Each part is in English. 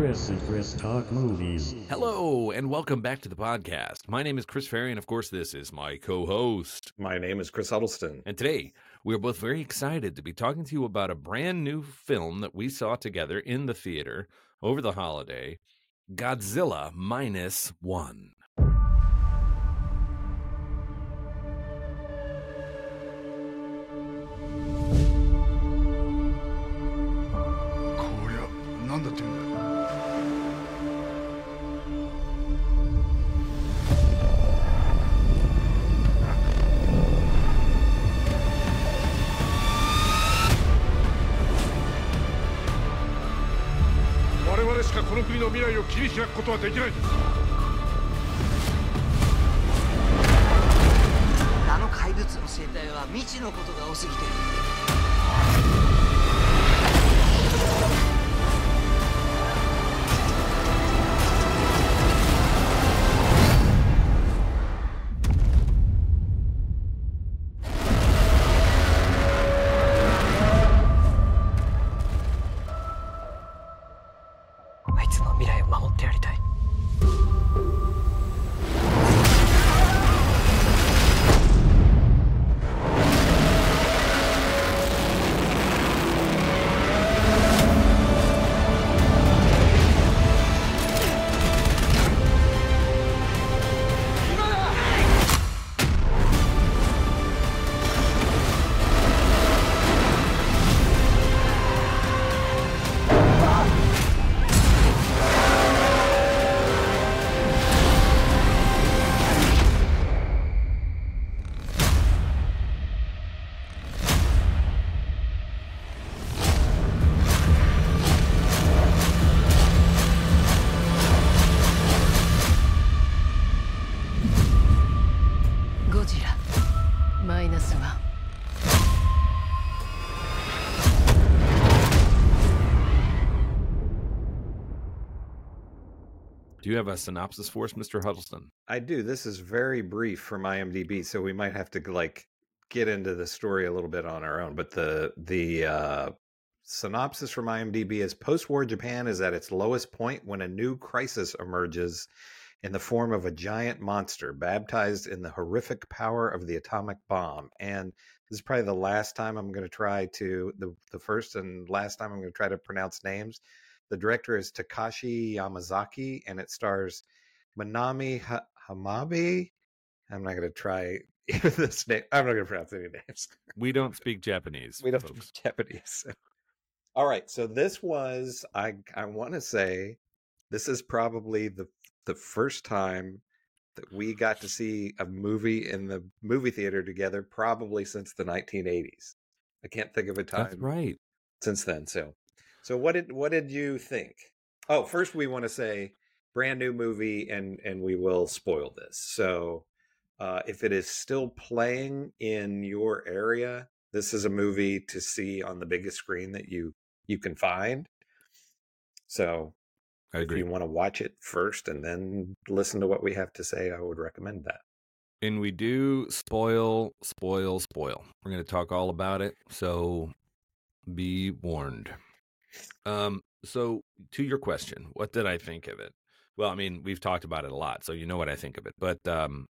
Chris and Chris Talk Movies. Hello, and welcome back to the podcast. My name is Chris Ferry, and of course, this is my co host. My name is Chris Huddleston. And today, we are both very excited to be talking to you about a brand new film that we saw together in the theater over the holiday Godzilla Minus One. この国の未来を切り開くことはできないあの怪物の生態は未知のことが多すぎて。You have a synopsis for us, Mr. Huddleston? I do. This is very brief from IMDb, so we might have to like get into the story a little bit on our own. But the the uh, synopsis from IMDb is: post-war Japan is at its lowest point when a new crisis emerges in the form of a giant monster baptized in the horrific power of the atomic bomb. And this is probably the last time I'm going to try to the the first and last time I'm going to try to pronounce names. The director is Takashi Yamazaki, and it stars Manami ha- Hamabe. I'm not going to try this name. I'm not going to pronounce any names. We don't speak Japanese. We don't folks. speak Japanese. All right, so this was I I want to say this is probably the the first time that we got to see a movie in the movie theater together probably since the 1980s. I can't think of a time That's right. since then. So, so what did what did you think? Oh, first we want to say brand new movie, and and we will spoil this. So, uh, if it is still playing in your area, this is a movie to see on the biggest screen that you you can find. So, I if you want to watch it first and then listen to what we have to say, I would recommend that. And we do spoil, spoil, spoil. We're going to talk all about it. So be warned. Um, so to your question, what did I think of it? Well, I mean, we've talked about it a lot, so you know what I think of it. But um,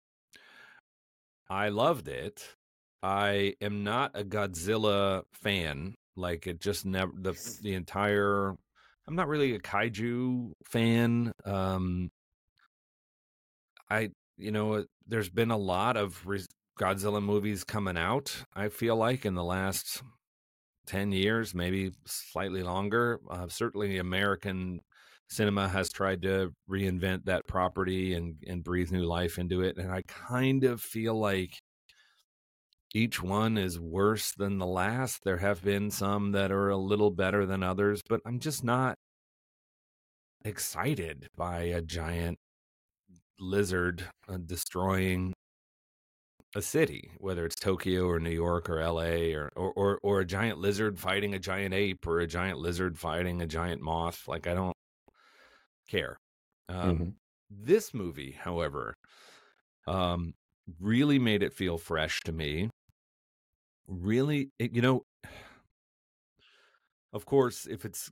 I loved it. I am not a Godzilla fan. Like it just never the the entire. I'm not really a kaiju fan. Um, I you know there's been a lot of res- Godzilla movies coming out. I feel like in the last ten years, maybe slightly longer. Uh, certainly, American cinema has tried to reinvent that property and and breathe new life into it, and I kind of feel like each one is worse than the last. There have been some that are a little better than others, but I'm just not excited by a giant lizard uh, destroying a city, whether it's Tokyo or New York or L.A. or, or or or a giant lizard fighting a giant ape or a giant lizard fighting a giant moth. Like I don't care. Um, Mhm. This movie, however, um, really made it feel fresh to me. Really, it, you know, of course, if it's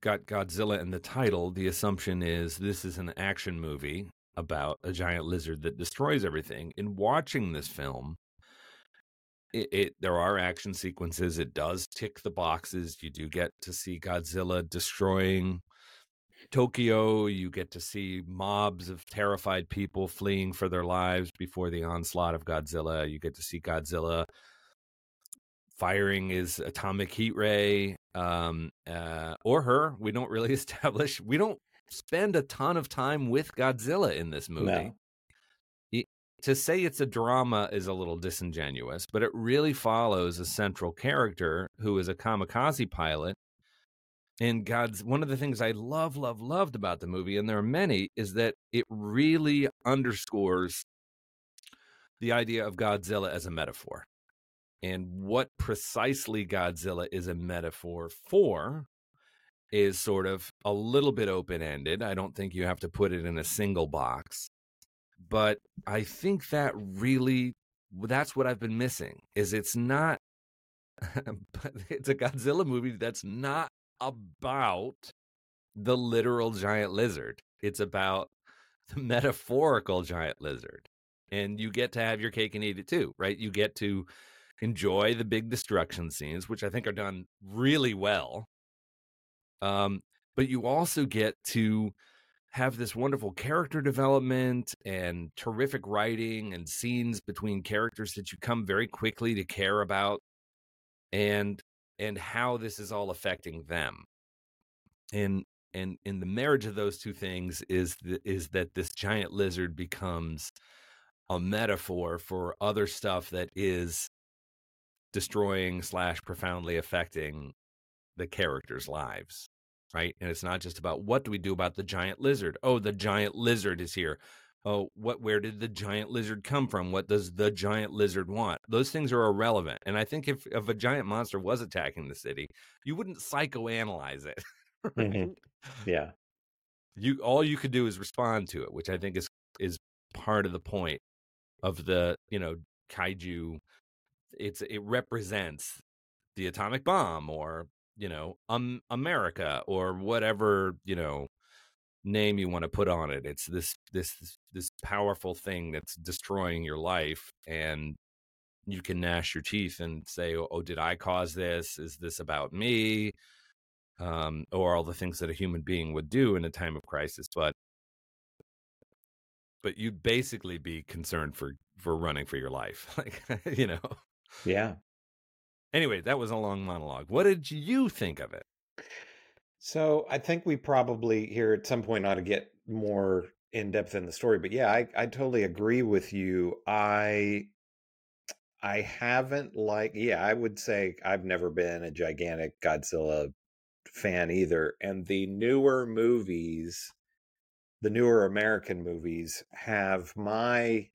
got Godzilla in the title, the assumption is this is an action movie about a giant lizard that destroys everything. In watching this film, it, it there are action sequences. It does tick the boxes. You do get to see Godzilla destroying Tokyo. You get to see mobs of terrified people fleeing for their lives before the onslaught of Godzilla. You get to see Godzilla firing his atomic heat ray um, uh, or her. We don't really establish. We don't spend a ton of time with Godzilla in this movie. No. To say it's a drama is a little disingenuous, but it really follows a central character who is a kamikaze pilot. And God's one of the things I love, love, loved about the movie, and there are many, is that it really underscores the idea of Godzilla as a metaphor and what precisely Godzilla is a metaphor for is sort of a little bit open ended. I don't think you have to put it in a single box. But I think that really that's what I've been missing is it's not it's a Godzilla movie that's not about the literal giant lizard. It's about the metaphorical giant lizard. And you get to have your cake and eat it too, right? You get to enjoy the big destruction scenes, which I think are done really well. Um, but you also get to have this wonderful character development and terrific writing and scenes between characters that you come very quickly to care about and and how this is all affecting them. And and and the marriage of those two things is the, is that this giant lizard becomes a metaphor for other stuff that is destroying slash profoundly affecting the characters' lives, right? And it's not just about what do we do about the giant lizard. Oh, the giant lizard is here. Oh, what? Where did the giant lizard come from? What does the giant lizard want? Those things are irrelevant. And I think if if a giant monster was attacking the city, you wouldn't psychoanalyze it. right? Mhm. Yeah. You all you could do is respond to it, which I think is is part of the point of the you know kaiju it's it represents the atomic bomb or you know um america or whatever you know name you want to put on it. It's this this this powerful thing that's destroying your life and you can gnash your teeth and say oh, oh did i cause this? Is this about me? Um or all the things that a human being would do in a time of crisis but but you'd basically be concerned for for running for your life like you know? Yeah. Anyway, that was a long monologue. What did you think of it? So I think we probably here at some point ought to get more in depth in the story. But yeah, I, I totally agree with you. I I haven't like yeah, I would say I've never been a gigantic Godzilla fan either. And the newer movies, the newer American movies, have my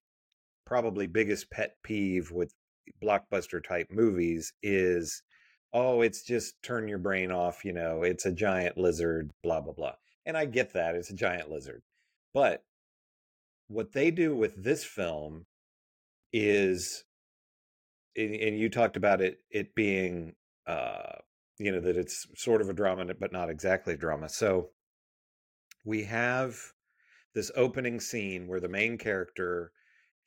probably biggest pet peeve with blockbuster type movies is oh, it's just turn your brain off, you know, it's a giant lizard, blah, blah, blah. And I get that, it's a giant lizard. But what they do with this film is, and you talked about it, it being, uh, you know, that it's sort of a drama, but not exactly a drama. So we have this opening scene where the main character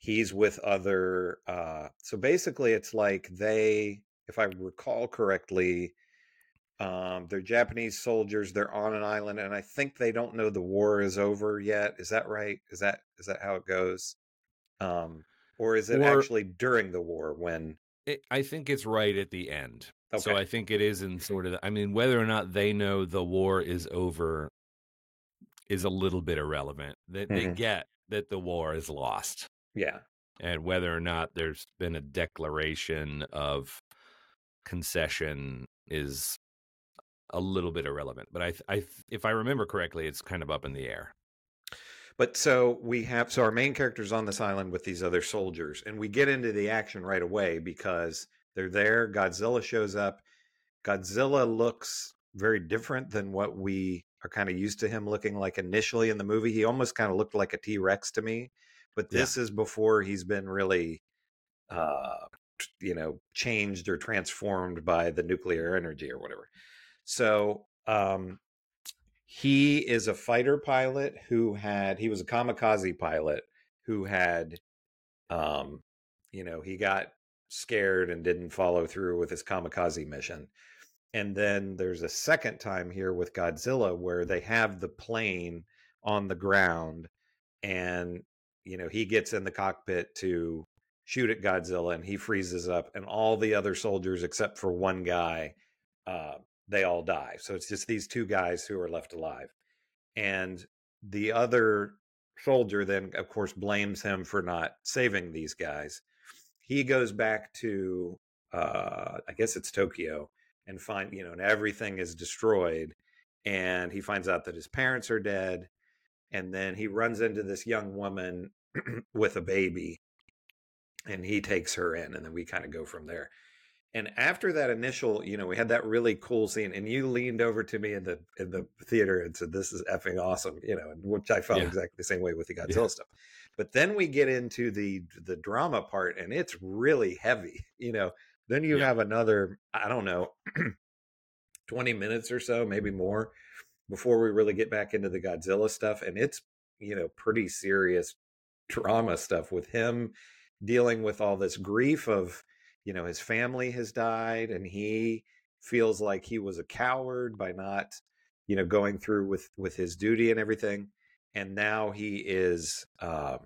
he's with other uh so basically it's like they if i recall correctly um they're japanese soldiers they're on an island and i think they don't know the war is over yet is that right is that is that how it goes um or is it Or- actually during the war when it I think it's right at the end. So I think it is in sort of. I mean, whether or not they know the war is over is a little bit irrelevant. That they Mhm. get that the war is lost, yeah and whether or not there's been a declaration of concession is a little bit irrelevant. But I, I, if I remember correctly, it's kind of up in the air. But so we have so our main character's on this island with these other soldiers, and we get into the action right away because they're there. Godzilla shows up. Godzilla looks very different than what we are kind of used to him looking like initially in the movie. He almost kind of looked like a T Rex to me, but Yeah. this is before he's been really, uh, you know, changed or transformed by the nuclear energy or whatever. So, um, he is a fighter pilot who had he was a kamikaze pilot who had um you know he got scared and didn't follow through with his kamikaze mission and then there's a second time here with Godzilla where they have the plane on the ground and you know he gets in the cockpit to shoot at Godzilla and he freezes up and all the other soldiers except for one guy uh, they all die. So it's just these two guys who are left alive. And the other soldier then of course blames him for not saving these guys. He goes back to uh, i guess it's tokyo and find you know and everything is destroyed and he finds out that his parents are dead and then he runs into this young woman with a baby and he takes her in and then we kind of go from there and after that initial you know we had that really cool scene and you leaned over to me in the in the theater and said this is effing awesome you know which i felt Yeah. exactly the same way with the godzilla Yeah. stuff but then we get into the the drama part and it's really heavy you know then you Yeah. have another i don't know 20 minutes or so maybe mm-hmm. more before we really get back into the godzilla stuff and it's you know pretty serious drama stuff with him dealing with all this grief of you know his family has died and he feels like he was a coward by not you know going through with with his duty and everything and now he is uh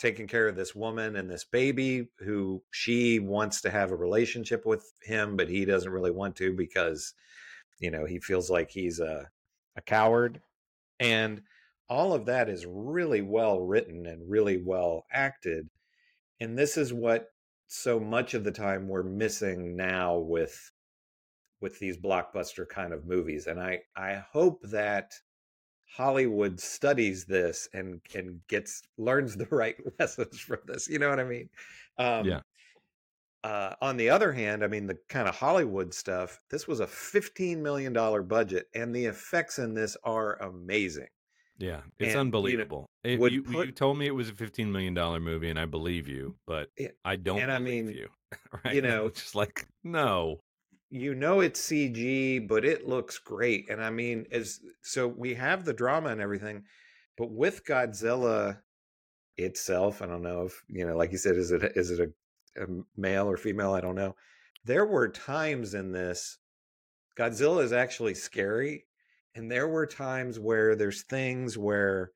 taking care of this woman and this baby who she wants to have a relationship with him but he doesn't really want to because you know he feels like he's a a coward and all of that is really well written and really well acted and this is what so much of the time we're missing now with with these blockbuster kind of movies and i i hope that hollywood studies this and and gets learns the right lessons from this you know what i mean um Yeah. Uh, on the other hand, I mean, the kind of Hollywood stuff, this was a $15 million budget, and the effects in this are amazing. Yeah, it's And, you know, unbelievable. If you, put- you told me it was a fifteen million dollar movie, and I believe you, but Yeah, I don't. and I mean, you. Right? you know- it's just like no. you know it's CG, but it looks great. And I mean, as so we have the drama and everything, but with Godzilla itself, I don't know if you know, like you said, is it is it a male or female? I don't know. There were times in this Godzilla is actually scary, and there were times where there's things where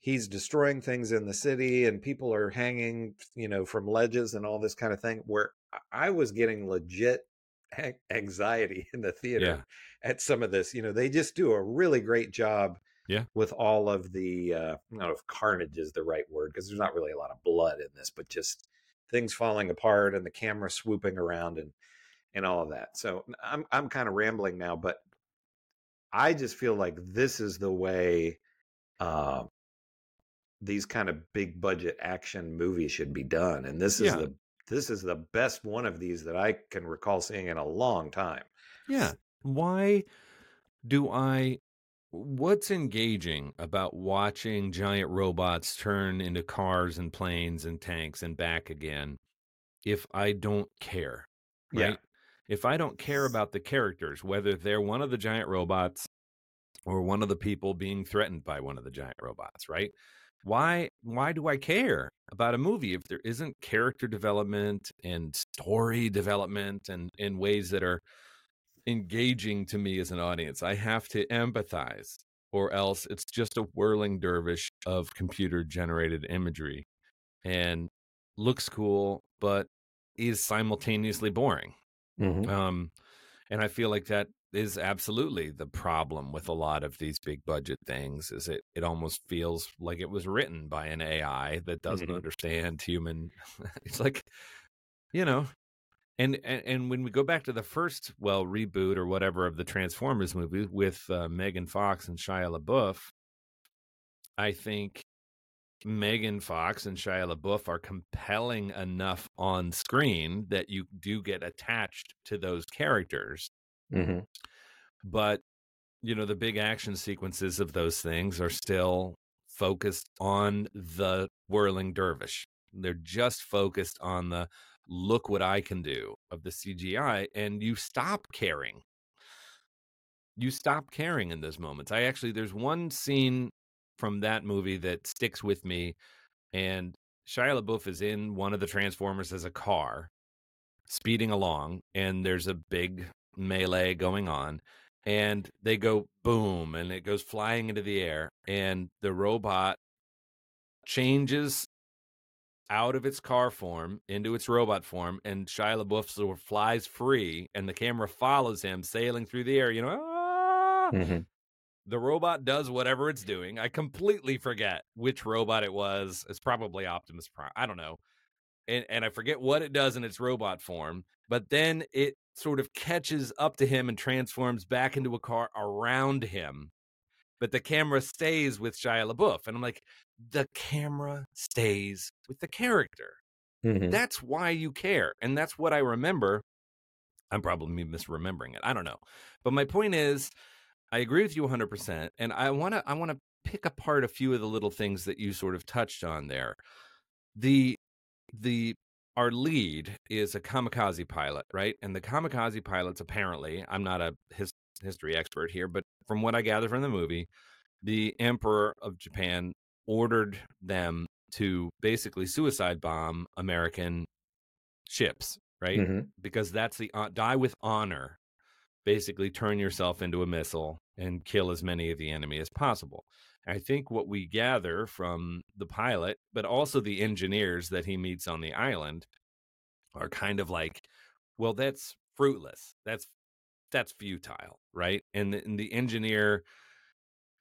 he's destroying things in the city and people are hanging, you know, from ledges and all this kind of thing. Where I- was getting legit anxiety in the theater Yeah. at some of this. You know, they just do a really great job. Yeah. With all of the, uh, I don't know if carnage is the right word because there's not really a lot of blood in this, but just things falling apart and the camera swooping around and and all of that. So I'm I'm kind of rambling now, but I just feel like this is the way uh, these kind of big budget action movies should be done, and this is Yeah. the this is the best one of these that I can recall seeing in a long time. Yeah. Why do I what's engaging about watching giant robots turn into cars and planes and tanks and back again if I don't care? Yeah. Right? If I don't care about the characters, whether they're one of the giant robots or one of the people being threatened by one of the giant robots, right? Why why do I care about a movie if there isn't character development and story development and in ways that are engaging to me as an audience. I have to empathize, or else it's just a whirling dervish of computer generated imagery and looks cool, but is simultaneously boring. Um, and I feel like that is absolutely the problem with a lot of these big budget things is it it almost feels like it was written by an AI that doesn't Mhm. understand human it's like you know and, and and when we go back to the first well reboot or whatever of the Transformers movie with uh, Megan Fox and Shia LaBeouf I think Megan Fox and Shia LaBeouf are compelling enough on screen that you do get attached to those characters Mm-hmm. but you know the big action sequences of those things are still focused on the whirling dervish they're just focused on the look what i can do of the cgi and you stop caring you stop caring in those moments. I actually there's one scene from that movie that sticks with me, and Shia LaBeouf is in one of the Transformers as a car, speeding along, and there's a big melee going on, and they go boom, and it goes flying into the air, and the robot changes out of its car form into its robot form, and Shia LaBeouf sort of flies free, and the camera follows him sailing through the air. You know, ah! Mhm. the robot does whatever it's doing. I completely forget which robot it was. It's probably Optimus Prime. I don't know. And and I forget what it does in its robot form, but then it sort of catches up to him and transforms back into a car around him. But the camera stays with Shia LaBeouf. And I'm like, the camera stays with the character. Mhm. That's why you care. And that's what I remember. I'm probably misremembering it. I don't know. But my point is, I agree with you 100%. And I want to I want to pick apart a few of the little things that you sort of touched on there. The the our lead is a kamikaze pilot, right? And the kamikaze pilots apparently, I'm not a his, history expert here, but from what I gather from the movie, the emperor of Japan ordered them to basically suicide bomb American ships, right? Mhm. Because that's the uh, die with honor. Basically, turn yourself into a missile and kill as many of the enemy as possible. I think what we gather from the pilot, but also the engineers that he meets on the island, are kind of like, well, that's fruitless. That's that's futile, right? And the, and the engineer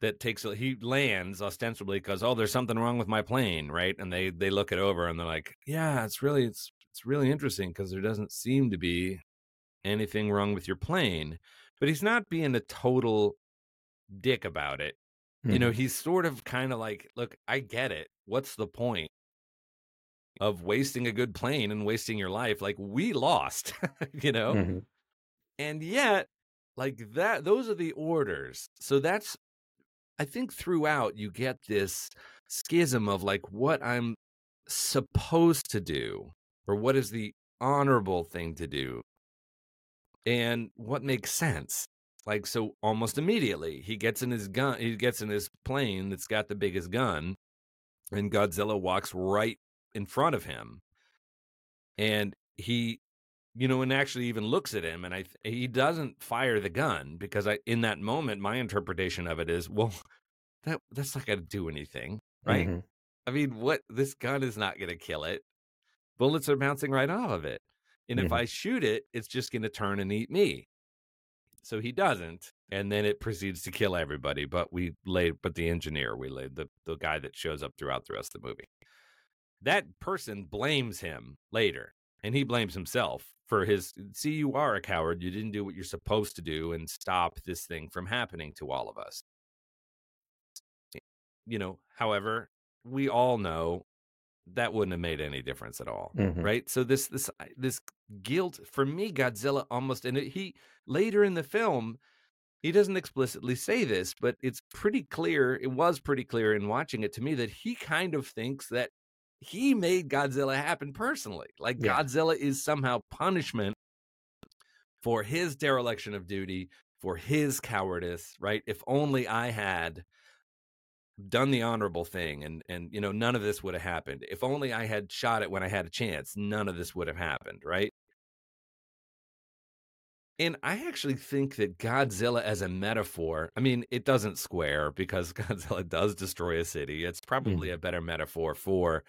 that takes he lands ostensibly because oh, there's something wrong with my plane, right? And they they look it over and they're like, yeah, it's really it's it's really interesting because there doesn't seem to be anything wrong with your plane, but he's not being a total dick about it. You know, he's sort of kind of like, look, I get it. What's the point of wasting a good plane and wasting your life? Like we lost, you know? Mhm. And yet, like that, those are the orders. So that's, I think throughout you get this schism of like what I'm supposed to do or what is the honorable thing to do and what makes sense. Like, so almost immediately he gets in his gun, he gets in his plane that's got the biggest gun, and Godzilla walks right in front of him. And he you know, and actually even looks at him, and I he doesn't fire the gun because I in that moment my interpretation of it is well, that that's not going to do anything, right? Mhm. I mean, what this gun is not going to kill it. Bullets are bouncing right off of it, and if Mhm. I shoot it, it's just going to turn and eat me. So he doesn't, and then it proceeds to kill everybody. But we laid, but the engineer, we laid the the guy that shows up throughout the rest of the movie. That person blames him later, and he blames himself for his. See, you are a coward. You didn't do what you're supposed to do and stop this thing from happening to all of us. You know, however, we all know that wouldn't have made any difference at all Mhm. right so this this this guilt for me godzilla almost and it, he later in the film he doesn't explicitly say this but it's pretty clear it was pretty clear in watching it to me that he kind of thinks that he made godzilla happen personally like Yeah. godzilla is somehow punishment for his dereliction of duty for his cowardice right? If only i had done the honorable thing and and you know none of this would have happened. If only i had shot it when i had a chance none of this would have happened right? And i actually think that godzilla as a metaphor i mean it doesn't square because godzilla does destroy a city. It's mm. probably a better metaphor for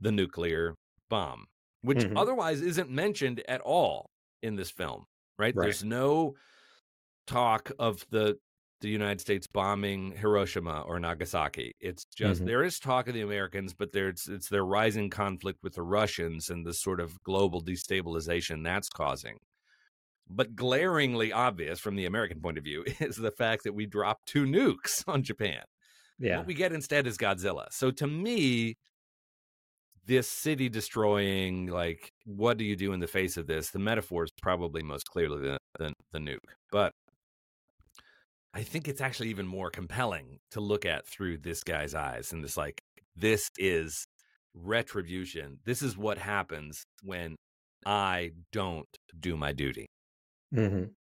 the nuclear bomb which Mhm. otherwise isn't mentioned at all in this film right? Right. there's no talk of the the United States bombing Hiroshima or Nagasaki. It's just Mhm. there is talk of the Americans, but there's it's their rising conflict with the Russians and the sort of global destabilization that's causing. But glaringly obvious from the American point of view is the fact that we dropped two nukes on Japan. Yeah. What we get instead is Godzilla. So to me, this city destroying, like, what do you do in the face of this? The metaphor is probably most clearly the, the, the nuke. But I think it's actually even more compelling to look at through this guy's eyes and this, like, this is retribution. This is what happens when I don't do my duty. hmm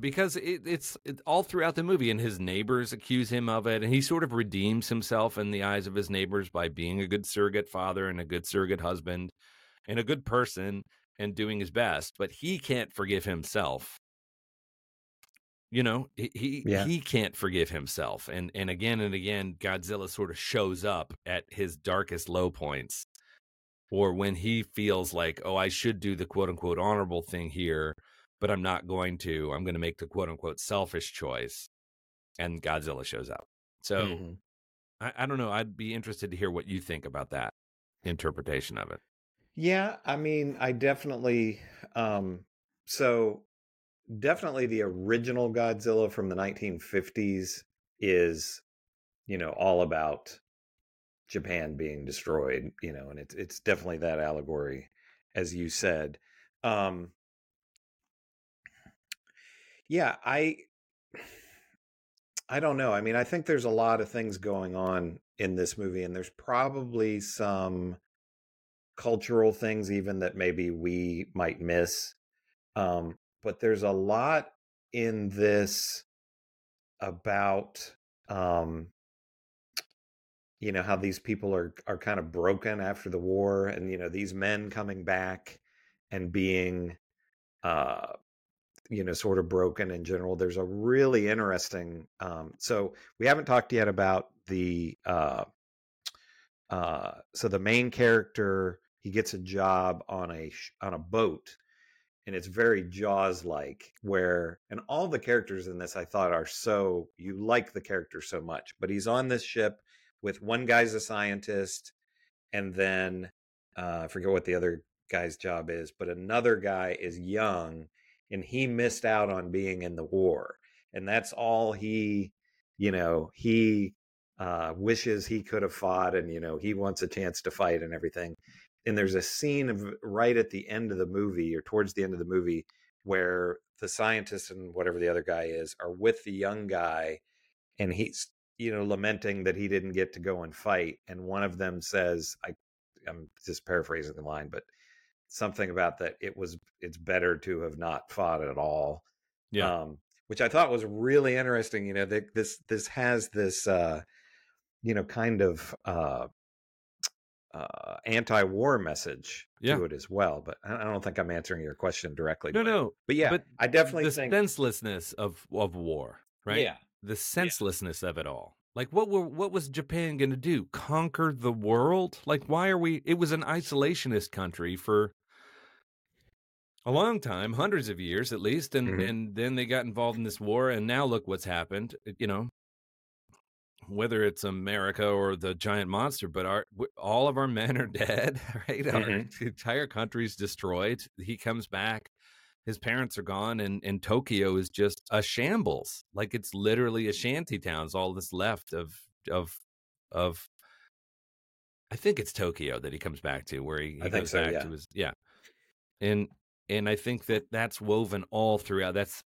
because it, it's it, all throughout the movie, and his neighbors accuse him of it, and he sort of redeems himself in the eyes of his neighbors by being a good surrogate father and a good surrogate husband and a good person and doing his best. But he can't forgive himself. You know, he he, Yeah. he can't forgive himself, and and again and again, Godzilla sort of shows up at his darkest low points, or when he feels like, oh, I should do the quote unquote honorable thing here, but I'm not going to. I'm going to make the quote unquote selfish choice. And Godzilla shows up. So Mhm. I, I don't know. I'd be interested to hear what you think about that interpretation of it. Yeah, I mean, I definitely um so definitely the original Godzilla from the 1950s is you know all about Japan being destroyed, you know, and it's it's definitely that allegory as you said. Um Yeah, I I don't know. I mean, I think there's a lot of things going on in this movie and there's probably some cultural things even that maybe we might miss um but there's a lot in this about um you know how these people are are kind of broken after the war and you know these men coming back and being uh you know sort of broken in general there's a really interesting um so we haven't talked yet about the uh uh so the main character he gets a job on a on a boat and it's very jaws like where and all the characters in this i thought are so you like the character so much but he's on this ship with one guy's a scientist and then uh i forget what the other guy's job is but another guy is young and he missed out on being in the war and that's all he you know he uh wishes he could have fought and you know he wants a chance to fight and everything. And there's a scene of right at the end of the movie or towards the end of the movie where the scientist and whatever the other guy is are with the young guy and he's you know lamenting that he didn't get to go and fight and one of them says i i'm just paraphrasing the line but something about that it was it's better to have not fought at all Yeah. um which i thought was really interesting you know that this this has this uh you know kind of uh uh anti-war message Yeah. to it as well but i don't think i'm answering your question directly No, but, no. but yeah but i definitely the think senselessness of of war, right? yeah The senselessness of it all. Like what were what was Japan going to do? Conquer the world? Like why are we it was an isolationist country for a long time, hundreds of years at least, and Mhm. and then they got involved in this war and now look what's happened, you know. Whether it's America or the giant monster, but our all of our men are dead, right? Our entire country's destroyed. He comes back his parents are gone and, and Tokyo is just a shambles. Like it's literally a shanty towns, all that's left of of of I think it's Tokyo that he comes back to where he, he goes so, back yeah. to his yeah. And and I think that that's woven all throughout that's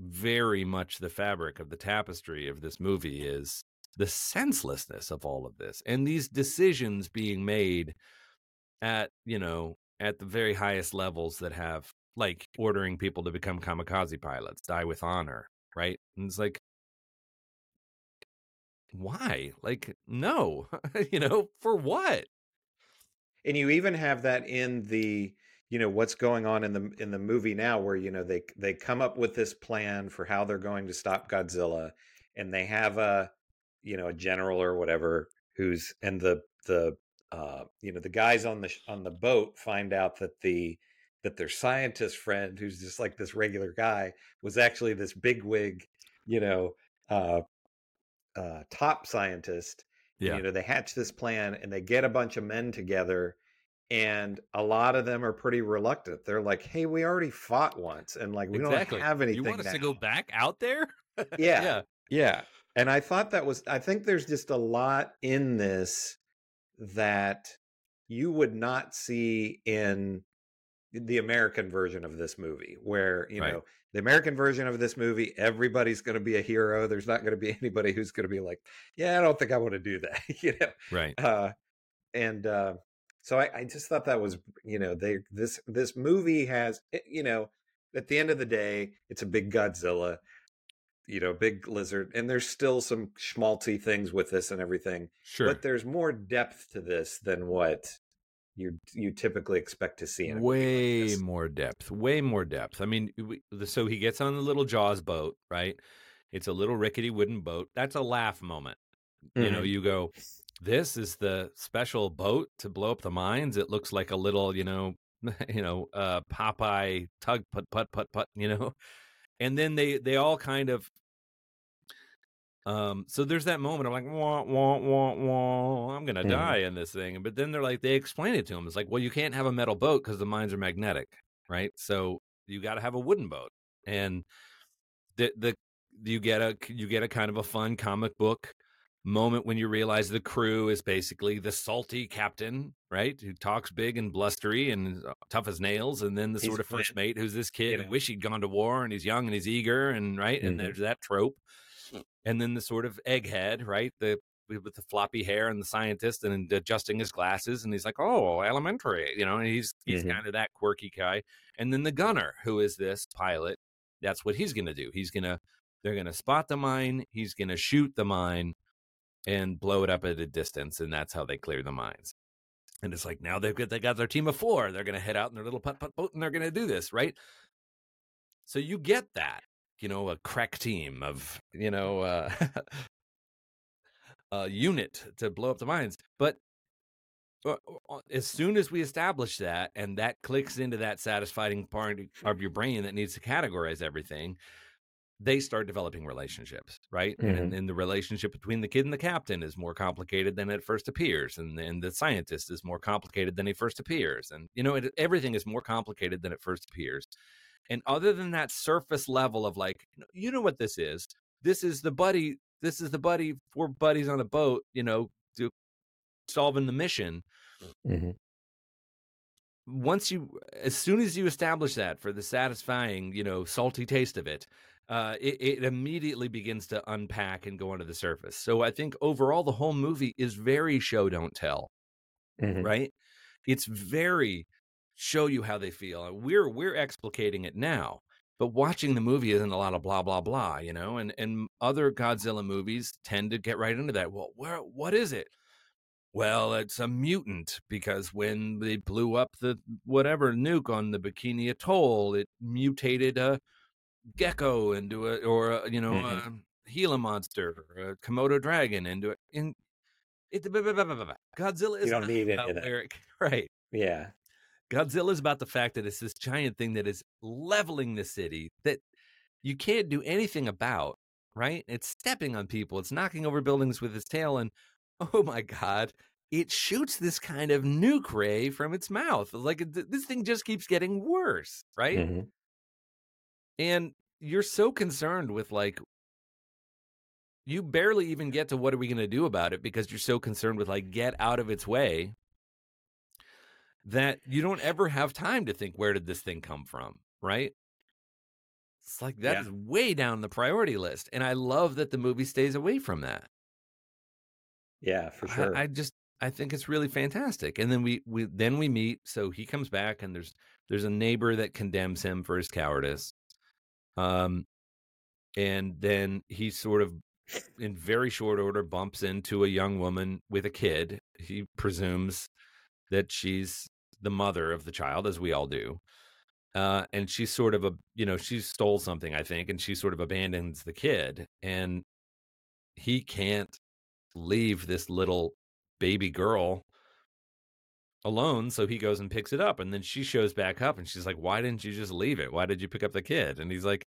very much the fabric of the tapestry of this movie is the senselessness of all of this and these decisions being made at you know at the very highest levels that have like ordering people to become kamikaze pilots die with honor right? And it's like why? Like no you know for what? And you even have that in the you know what's going on in the in the movie now where you know they they come up with this plan for how they're going to stop Godzilla and they have a you know a general or whatever who's and the the uh you know the guys on the on the boat find out that the that their scientist friend who's just like this regular guy was actually this bigwig you know uh uh top scientist yeah. you know they hatch this plan and they get a bunch of men together and a lot of them are pretty reluctant. They're like hey we already fought once and like we exactly. don't have anything you want us to go back out there? Yeah, yeah. yeah. And i thought that was i think there's just a lot in this that you would not see in the american version of this movie where you Right. know the american version of this movie everybody's going to be a hero there's not going to be anybody who's going to be like yeah i don't think i want to do that you know right uh and uh so I, I just thought that was you know they this this movie has you know at the end of the day, it's a big Godzilla, you know, big lizard, and there's still some schmaltzy things with this and everything. Sure. But there's more depth to this than what you you typically expect to see in like way this. more depth way more depth. I mean we, so he gets on the little jaws boat right? It's a little rickety wooden boat. That's a laugh moment. You know Mhm. you go this is the special boat to blow up the mines. It looks like a little you know you know uh popeye tug put put put put you know? And then they they all kind of um so there's that moment of like wah wah wah wah i'm gonna Mhm. die in this thing but then they're like they explain it to him it's like well you can't have a metal boat because the mines are magnetic right? So you got to have a wooden boat. And the the you get a you get a kind of a fun comic book moment when you realize the crew is basically the salty captain right? Who talks big and blustery and uh, tough as nails and then the He's sort of first mate who's this kid you who wish he'd gone to war and he's young and he's eager and right? And Mhm. there's that trope and then the sort of egghead right the with the floppy hair and the scientist and adjusting his glasses and he's like oh elementary you know and he's he's Mhm. kind of that quirky guy and then the gunner who is this pilot that's what he's going to do. He's going to they're going to spot the mine he's going to shoot the mine and blow it up at a distance and that's how they clear the mines. And it's like now they've got they got their team of four they're going to head out in their little putt putt boat and they're going to do this right? So you get that you know a crack team of you know uh a unit to blow up the mines. But uh, as soon as we establish that and that clicks into that satisfying part of your brain that needs to categorize everything they start developing relationships right? And, and the relationship between the kid and the captain is more complicated than it first appears and, and the scientist is more complicated than he first appears and you know it, everything is more complicated than it first appears and other than that surface level of like you know what this is this is the buddy this is the buddy four buddies on a boat you know do, solving the mission Mhm. once you as soon as you establish that for the satisfying you know salty taste of it uh it, it immediately begins to unpack and go under the surface so i think overall the whole movie is very show don't tell Mhm. right it's very show you how they feel we're we're explicating it now but watching the movie isn't a lot of blah blah blah you know and and other godzilla movies tend to get right into that well where what is it well it's a mutant because when they blew up the whatever nuke on the bikini atoll it mutated a gecko into a or a, you know Mhm. a gila monster or a komodo dragon into it in it, Godzilla is You don't need that. where it- right Yeah. Godzilla is about the fact that it's this giant thing that is leveling the city that you can't do anything about, right? It's stepping on people, it's knocking over buildings with its tail, and oh my god, it shoots this kind of nuke ray from its mouth. Like this thing just keeps getting worse, right? Mhm. And you're so concerned with like you barely even get to what are we going to do about it because you're so concerned with like get out of its way that you don't ever have time to think where did this thing come from, right? It's like that Yeah. is way down the priority list and I love that the movie stays away from that. Yeah, for I- sure. I, just I think it's really fantastic. And then we we then we meet. So he comes back, and there's there's a neighbor that condemns him for his cowardice. Um, and then he sort of, in very short order, bumps into a young woman with a kid. He presumes that she's the mother of the child, as we all do. Uh, and she's sort of a, you know, she stole something, I think, and she sort of abandons the kid. And he can't leave this little baby girl alone so he goes and picks it up and then she shows back up and she's like why didn't you just leave it why did you pick up the kid and he's like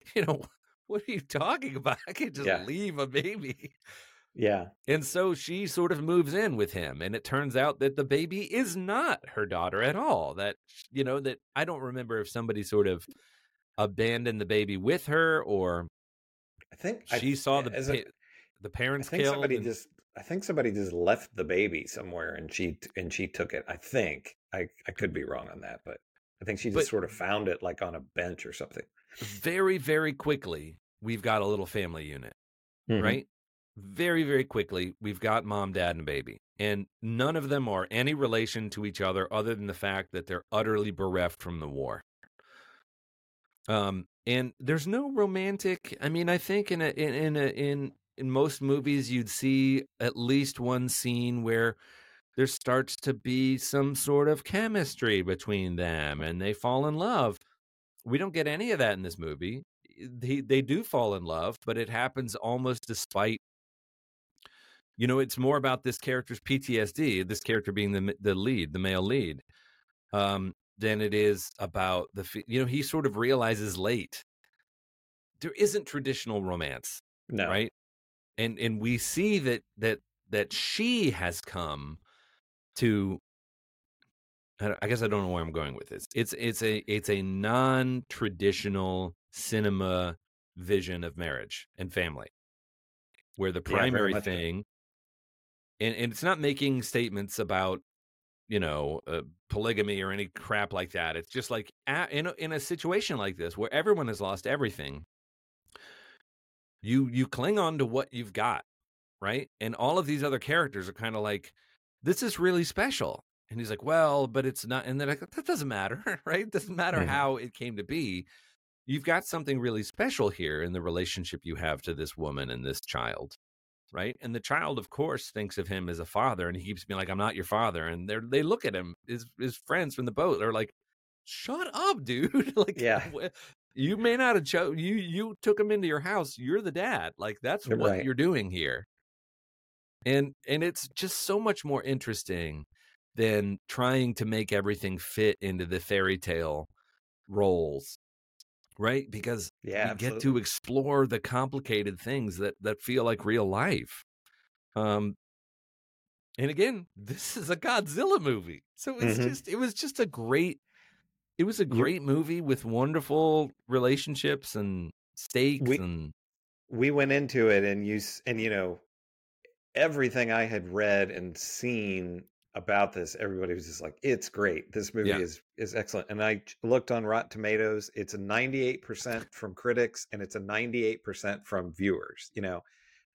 you know what are you talking about i can't just Yeah. leave a baby yeah. and so she sort of moves in with him and it turns out that the baby is not her daughter at all that you know that i don't remember if somebody sort of abandoned the baby with her or I think I- she saw the a- the I parents think killed somebody and- just I think somebody just left the baby somewhere and she and she took it. I think. I I could be wrong on that, but I think she just But- sort of found it like on a bench or something. very very quickly we've got a little family unit mm-hmm. right very very quickly we've got mom dad and baby and none of them are any relation to each other other than the fact that they're utterly bereft from the war Um, and there's no romantic. I mean, I think in a in in a, in in most movies you'd see at least one scene where there starts to be some sort of chemistry between them and they fall in love. We don't get any of that in this movie. They they do fall in love, but it happens almost despite you know, it's more about this character's PTSD, this character being the the lead, the male lead, um, than it is about the. You know, he sort of realizes late there isn't traditional romance, No. right? And and we see that that that she has come to. I guess I don't know where I'm going with this. It's it's a it's a non traditional cinema vision of marriage and family, where the primary so. thing and, and it's not making statements about you know uh, polygamy or any crap like that. It's just like a, in, a, in a situation like this where everyone has lost everything you you cling on to what you've got right? And all of these other characters are kind of like this is really special. And he's like well but it's not and they're like that doesn't matter right? It doesn't matter Mhm. how it came to be. You've got something really special here in the relationship you have to this woman and this child right and the child of course thinks of him as a father and he keeps being like i'm not your father and they they look at him his his friends from the boat they're like shut up dude like Yeah. you may not have cho- you you took him into your house you're the dad like that's You're what right. you're doing here and and it's just so much more interesting than trying to make everything fit into the fairy tale roles right because Yeah, we get to explore the complicated things that that feel like real life um and again this is a godzilla movie so it's Mhm. just it was just a great it was a great movie with wonderful relationships and stakes We- and we went into it and you and you know everything i had read and seen about this everybody was just like it's great this movie Yeah. is is excellent and i looked on rotten tomatoes it's a 98% from critics and it's a 98% from viewers you know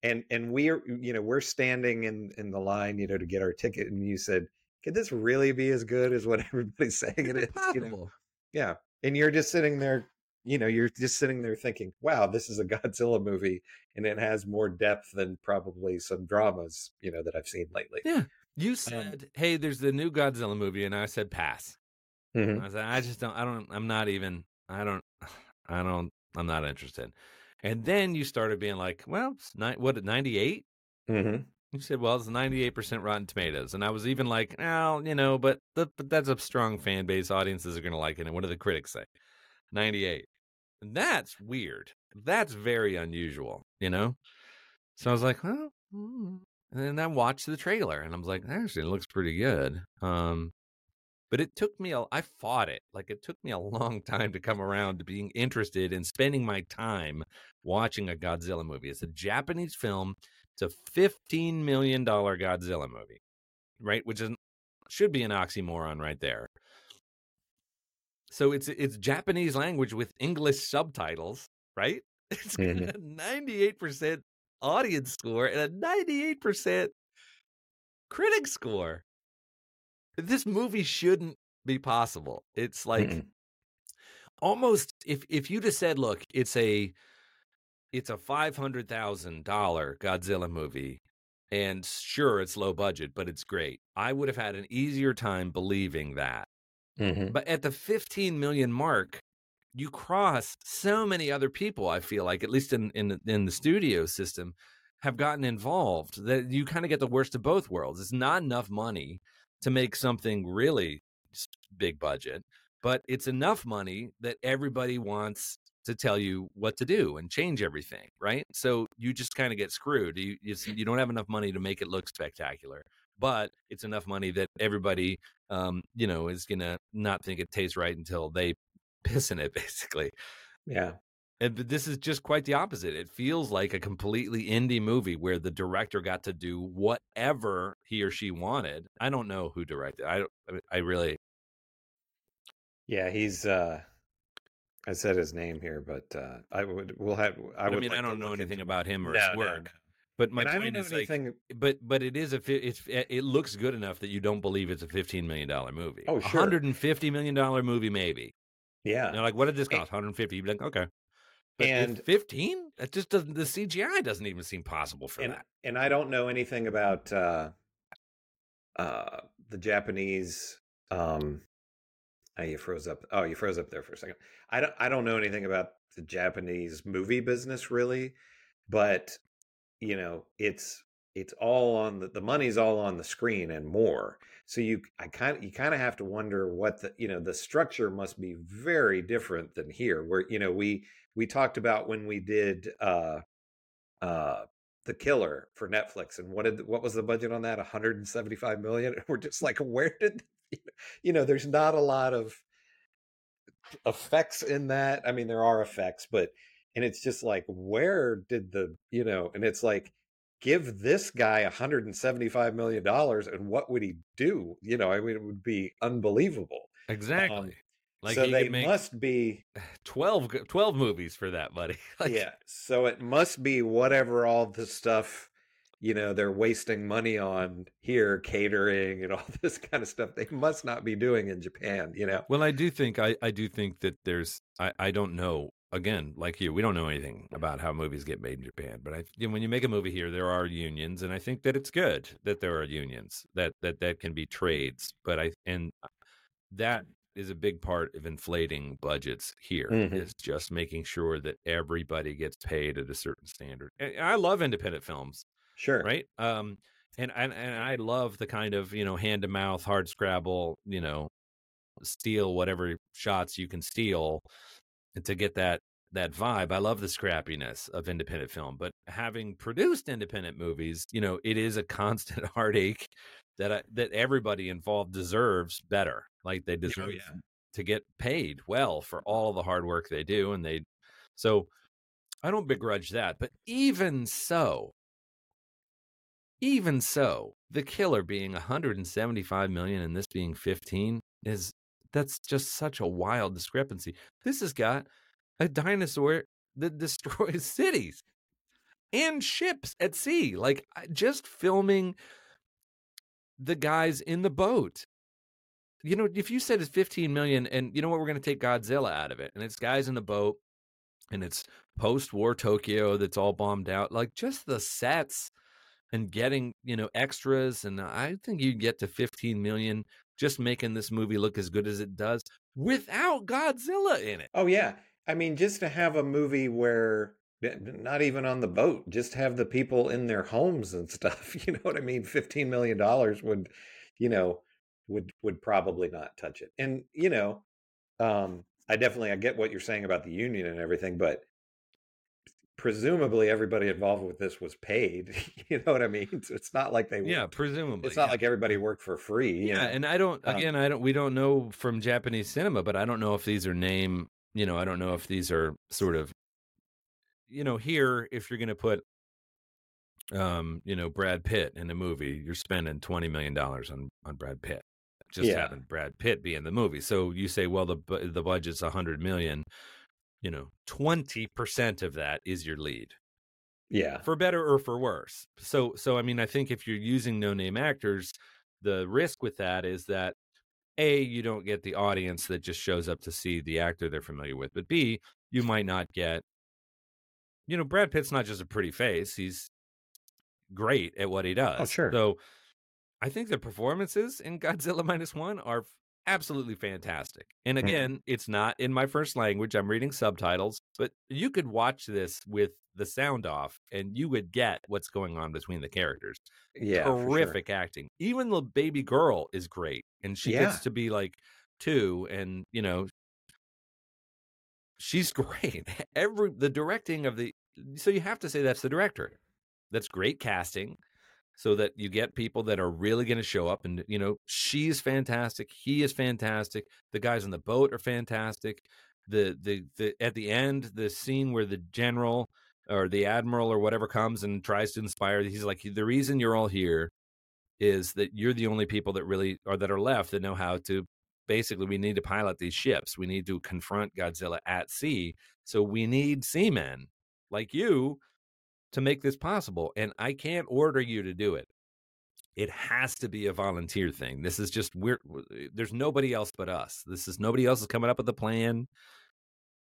and and we're you know we're standing in in the line you know to get our ticket and you said could this really be as good as what everybody's saying it is you know yeah. And you're just sitting there, you know, you're just sitting there thinking, wow, this is a Godzilla movie and it has more depth than probably some dramas, you know, that I've seen lately. Yeah. You said hey there's the new godzilla movie and i said pass Mhm. I said, I just don't, I don't, I'm not even, I don't, I don't, I'm not interested. And then you started being like, well, it's ni- what, 98? Mhm. You said, well, it's 98% Rotten Tomatoes. And I was even like, well, you know, but, th- but that's a strong fan base. Audiences are going to like it. And what do the critics say? 98. And that's weird. That's very unusual, you know? So I was like, well, mm. And then I watched the trailer and I was like, actually, it looks pretty good. Um, but it took me a, I fought it. Like it took me a long time to come around to being interested in spending my time watching a Godzilla movie. It's a Japanese film. It's a $15 million Godzilla movie, right? Which is, should be an oxymoron right there. So it's it's Japanese language with English subtitles, right? It's Mhm. 98% audience score and a 98% critic score. This movie shouldn't be possible. It's like Mm-mm. almost if if you just said, look, it's a it's a five hundred thousand dollar Godzilla movie, and sure it's low budget, but it's great. I would have had an easier time believing that. Mhm. But at the 15 million mark, you cross so many other people, I feel like, at least in in, the- in the studio system, have gotten involved that you kind of get the worst of both worlds. It's not enough money to make something really big budget, but it's enough money that everybody wants to tell you what to do and change everything, right? So you just kind of get screwed. You you, you don't have enough money to make it look spectacular, but it's enough money that everybody um, you know, is gonna not think it tastes right until they piss in it, basically. Yeah. And but this is just quite the opposite. It feels like a completely indie movie where the director got to do whatever he or she wanted. I don't know who directed. I don't. I really. Yeah, he's uh I said his name here, but uh I would we'll have I I, mean, like I don't know anything into- about him or No, his work. no. But my and I point don't know is like, but but it is a it's it looks good enough that you don't believe it's a fifteen million dollar movie. Oh, sure. hundred and fifty million dollar movie maybe. Yeah. You know, like what did this cost? 150. You'd be like, okay. But And- 15? That just doesn't. The CGI doesn't even seem possible for and that. and I don't know anything about uh uh the Japanese um oh, you froze up oh you froze up there for a second. I don't I don't know anything about the Japanese movie business really, but you know, it's it's all on the the money's all on the screen and more. So you I kind of you kind of have to wonder what the you know the structure must be very different than here where you know we we talked about when we did uh uh the killer for netflix and what did what was the budget on that? 175 million? We're just like where did you know there's not a lot of effects in that. I mean there are effects but and it's just like where did the you know and it's like give this guy 175 million dollars and what would he do you know i mean it would be unbelievable Exactly. like um, so he they must be 12, 12 movies for that, buddy. Like, yeah so it must be whatever all the stuff you know they're wasting money on here catering and all this kind of stuff they must not be doing in japan you know Well, I do think I, I do think that there's I, I don't know again like you we don't know anything about how movies get made in Japan but I you know, when you make a movie here there are unions and I think that it's good that there are unions that that that can be trades but I and that is a big part of inflating budgets here is Mhm. just making sure that everybody gets paid at a certain standard and I love independent films sure right um and, and and i love the kind of you know hand to mouth hard scrabble you know steal whatever shots you can steal to get that that vibe i love the scrappiness of independent film but having produced independent movies you know it is a constant heartache that I, that everybody involved deserves better like they oh, deserve yeah. to get paid well for all the hard work they do and they so i don't begrudge that but even so even so, the killer being 175 million and this being 15 is that's just such a wild discrepancy. This has got a dinosaur that destroys cities and ships at sea. Like just filming the guys in the boat. You know, if you said it's 15 million and you know what, we're going to take Godzilla out of it and it's guys in the boat and it's post war Tokyo that's all bombed out, like just the sets and getting you know extras and i think you get to 15 million just making this movie look as good as it does without godzilla in it. Oh yeah. I mean just to have a movie where not even on the boat just have the people in their homes and stuff you know what i mean? 15 million dollars would you know would would probably not touch it. And you know um i definitely i get what you're saying about the union and everything but presumably everybody involved with this was paid you know what i mean so it's not like they yeah presumably it's not yeah. like everybody worked for free yeah know? and i don't Um, again i don't we don't know from japanese cinema but i don't know if these are name you know i don't know if these are sort of you know here if you're going to put um you know brad pitt in a movie you're spending 20 million dollars on on brad pitt just Yeah. having brad pitt be in the movie so you say well the the budget's 100 million you know 20% of that is your lead yeah for better or for worse. So so I mean I think if you're using no name actors, the risk with that is that A, you don't get the audience that just shows up to see the actor they're familiar with, but B, you might not get you know, Brad Pitt's not just a pretty face, he's great at what he oh, does. Oh, sure. So I think the performances in Godzilla minus one are absolutely fantastic. And Mhm. again, it's not in my first language. I'm reading subtitles, but you could watch this with the sound off and you would get what's going on between the characters. yeah for sure. Terrific acting. Even the baby girl is great. And she Yeah. gets to be like two and, you know, she's great. Every the directing of the so you have to say that's the director. That's great casting so that you get people that are really going to show up and you know she's fantastic he is fantastic the guys on the boat are fantastic the the the at the end the scene where the general or the admiral or whatever comes and tries to inspire he's like the reason you're all here is that you're the only people that really or that are left that know how to basically we need to pilot these ships we need to confront godzilla at sea so we need seamen like you to make this possible and i can't order you to do it it has to be a volunteer thing. This is just we're there's nobody else but us. This is nobody else is coming up with the plan.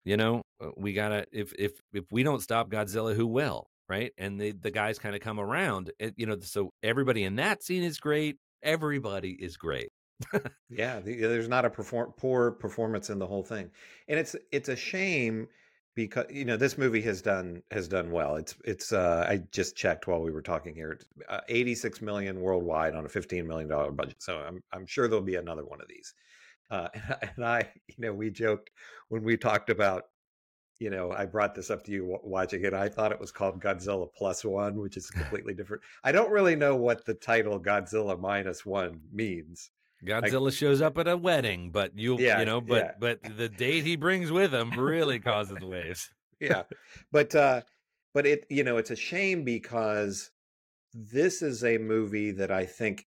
You know, Uh, we gotta if if if we don't stop Godzilla, who will? Right? And the the guys kind of come around. You know, so everybody in that scene is great. Everybody is great. Yeah, the, there's not a perform poor performance in the whole thing, and it's it's a shame because you know this movie has done has done well. It's it's uh, I just checked while we were talking here. It's uh, 86 million worldwide on a 15 million dollar budget. So I'm I'm sure there'll be another one of these. Uh, and, I, and I, you know, we joked when we talked about, you know, I brought this up to you watching it. I thought it was called Godzilla Plus One, which is completely different. I don't really know what the title Godzilla Minus One means. Godzilla shows up at a wedding, but you Yeah, you know, but yeah. but the date he brings with him really causes waves. yeah but uh but it you know it's a shame because this is a movie that i think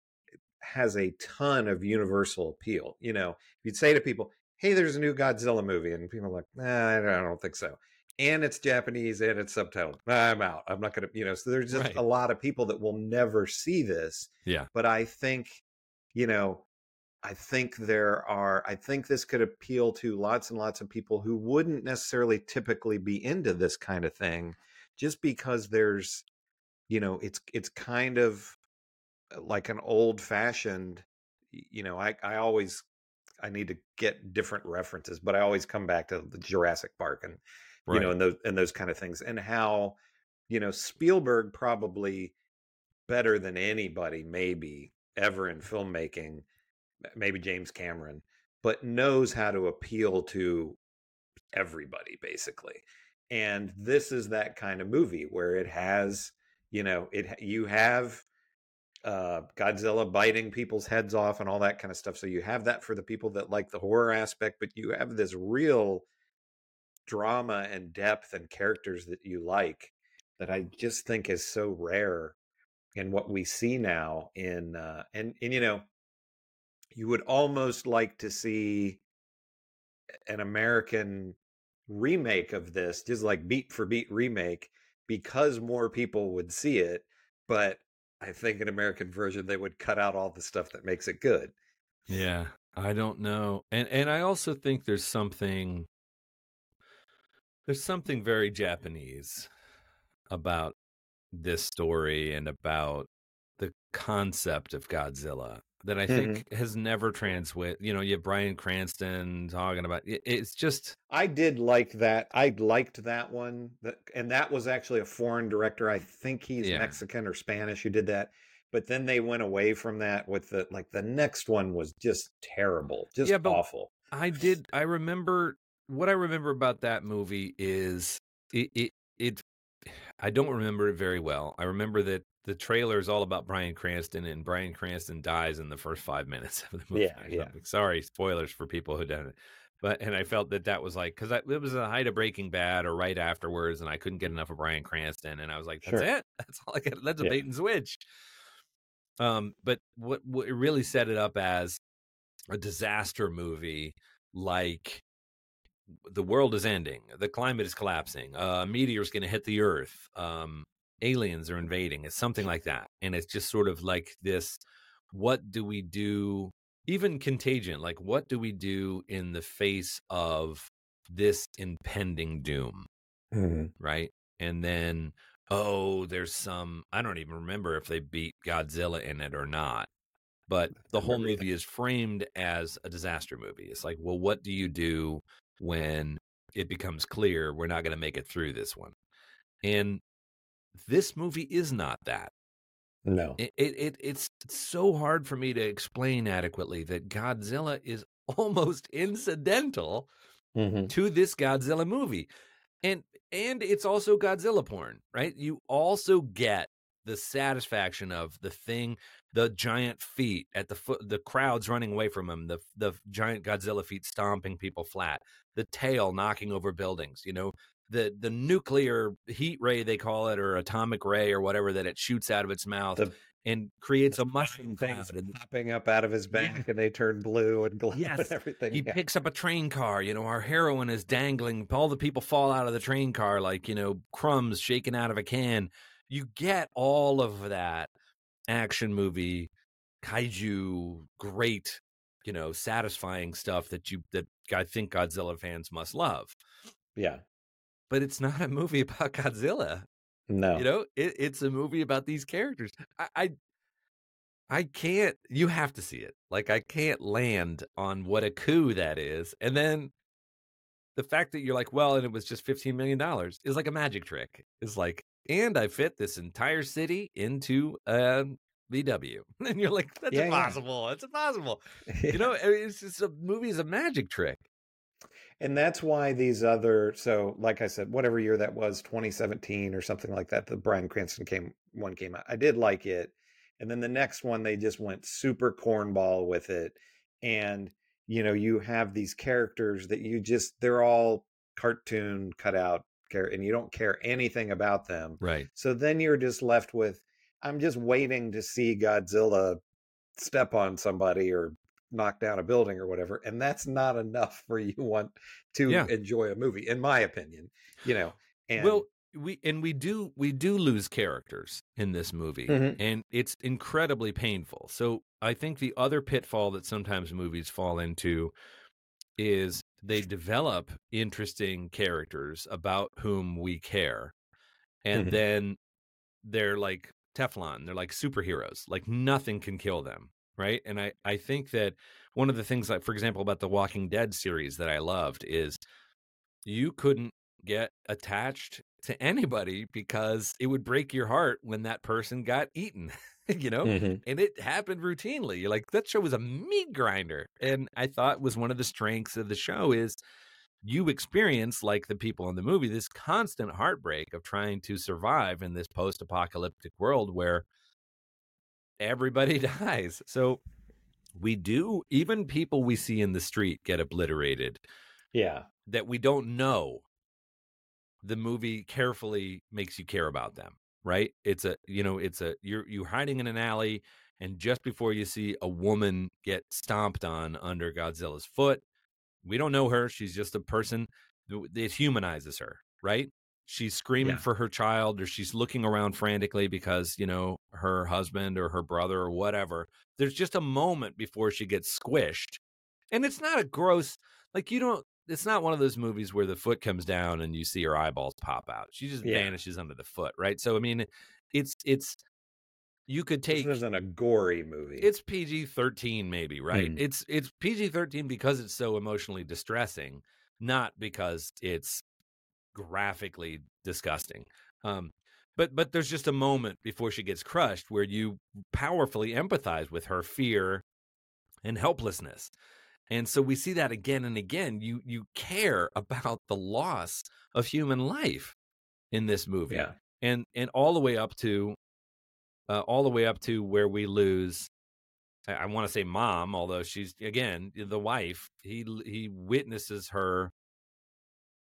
has a ton of universal appeal you know if you'd say to people hey there's a new godzilla movie and people are like nah, i don't think so and it's japanese and it's subtitled i'm out i'm not gonna you know so there's just Right. a lot of people that will never see this Yeah. but i think you know I think there are, I think this could appeal to lots and lots of people who wouldn't necessarily typically be into this kind of thing just because there's, you know, it's, it's kind of uh, like an old fashioned, you know, I, I always, I need to get different references, but I always come back to the Jurassic Park and, you know, and those, and those kind of things and how, you know, Spielberg probably better than anybody, maybe ever in filmmaking, maybe James Cameron, but knows how to appeal to everybody basically. And this is that kind of movie where it has, you know, it you have uh Godzilla biting people's heads off and all that kind of stuff. So you have that for the people that like the horror aspect, but you have this real drama and depth and characters that you like that I just think is so rare in what we see now in uh and and you know you would almost like to see an American remake of this, just like beat for beat remake, because more people would see it. But I think an American version, they would cut out all the stuff that makes it good. Yeah, I don't know. And and I also think there's something there's something very Japanese about this story and about the concept of Godzilla that I mm-hmm. think has never transwit. You know, you have Bryan Cranston talking about it, it's just I did like that. I liked that one, that, and that was actually a foreign director. I think he's Yeah. Mexican or Spanish who did that. But then they went away from that with the like the next one was just terrible, just Yeah, awful. I did. I remember what I remember about that movie is it, it. I don't remember it very well. I remember that the trailer is all about Bryan Cranston, and Bryan Cranston dies in the first five minutes of the movie. Yeah, yeah. Sorry, spoilers for people who don't. But and I felt that that was like because it was the height of Breaking Bad or right afterwards, and I couldn't get enough of Bryan Cranston, and I was like, that's Sure. it. That's all I got. That's a Yeah. bait and switch. Um, but what what it really set it up as a disaster movie like the world is ending the climate is collapsing uh, a meteor's going to hit the earth um, aliens are invading it's something like that and it's just sort of like this what do we do even contagion like what do we do in the face of this impending doom right? And then, oh, there's some, I don't even remember if they beat Godzilla in it or not. But the whole movie is framed as a disaster movie. It's like, well, what do you do when it becomes clear we're not going to make it through this one? And this movie is not that. No. It, it, it it's so hard for me to explain adequately that Godzilla is almost incidental Mhm. to this Godzilla movie. And and it's also Godzilla porn, right? You also get the satisfaction of the thing, the giant feet at the foot, the crowds running away from him, the the giant Godzilla feet stomping people flat, the tail knocking over buildings, you know, the the nuclear heat ray they call it or atomic ray or whatever that it shoots out of its mouth The- and creates a mushroom. And popping up out of his back and they turn blue and glow Yes. and everything. he yeah. picks up a train car. You know, our heroine is dangling. All the people fall out of the train car like, you know, crumbs shaken out of a can. You get all of that. action movie, kaiju, great, you know, satisfying stuff that you that I think Godzilla fans must love. Yeah. But it's not a movie about Godzilla. No. You know, it, it's a movie about these characters. I, I I can't you have to see it. Like I can't land on what a coup that is. And then the fact that you're like, well, and it was just $15 million is like a magic trick. Is like, and I fit this entire city into uh, a VW. And you're like, that's Yeah, yeah. impossible. That's impossible. You know, eh, it's just a movie is a magic trick. And that's why these other so like I said, whatever year that was, 2017 or something like that, the Bryan Cranston came one came out. I did like it. And then the next one they just went super cornball with it. And you know, you have these characters that you just they're all cartoon cut char- and you don't care anything about them. Right. So then you're just left with I'm just waiting to see Godzilla step on somebody or knock down a building or whatever and that's not enough for you want to Yeah. enjoy a movie in my opinion you know and well, we and we do we do lose characters in this movie, Mhm. and it's incredibly painful. So I think the other pitfall that sometimes movies fall into is they develop interesting characters about whom we care, and Mhm. then they're like Teflon. They're like superheroes. Like nothing can kill them, right? And I I think that one of the things like for example about the Walking Dead series that I loved is you couldn't get attached to anybody because it would break your heart when that person got eaten, you know? Mhm. And it happened routinely. You're like, that show was a meat grinder. And I thought was one of the strengths of the show is you experience, like the people in the movie, this constant heartbreak of trying to survive in this post apocalyptic world where everybody dies. So we do, even people we see in the street get obliterated yeah that we don't know the movie carefully makes you care about them right? It's a you know it's a you're you're hiding in an alley and just before you see a woman get stomped on under godzilla's foot we don't know her she's just a person it humanizes her right? She's screaming Yeah. for her child or she's looking around frantically because you know her husband or her brother or whatever. There's just a moment before she gets squished and it's not a gross like you don't it's not one of those movies where the foot comes down and you see her eyeballs pop out she just Yeah. vanishes under the foot right so i mean it's it's you could this take isn't a gory movie it's PG-13 maybe, right? Mm. It's it's PG-13 because it's so emotionally distressing, not because it's graphically disgusting. Um but but there's just a moment before she gets crushed where you powerfully empathize with her fear and helplessness. And so we see that again and again. You you care about the loss of human life in this movie yeah and and all the way up to uh, all the way up to where we lose i, I want to say mom although she's again the wife he he witnesses her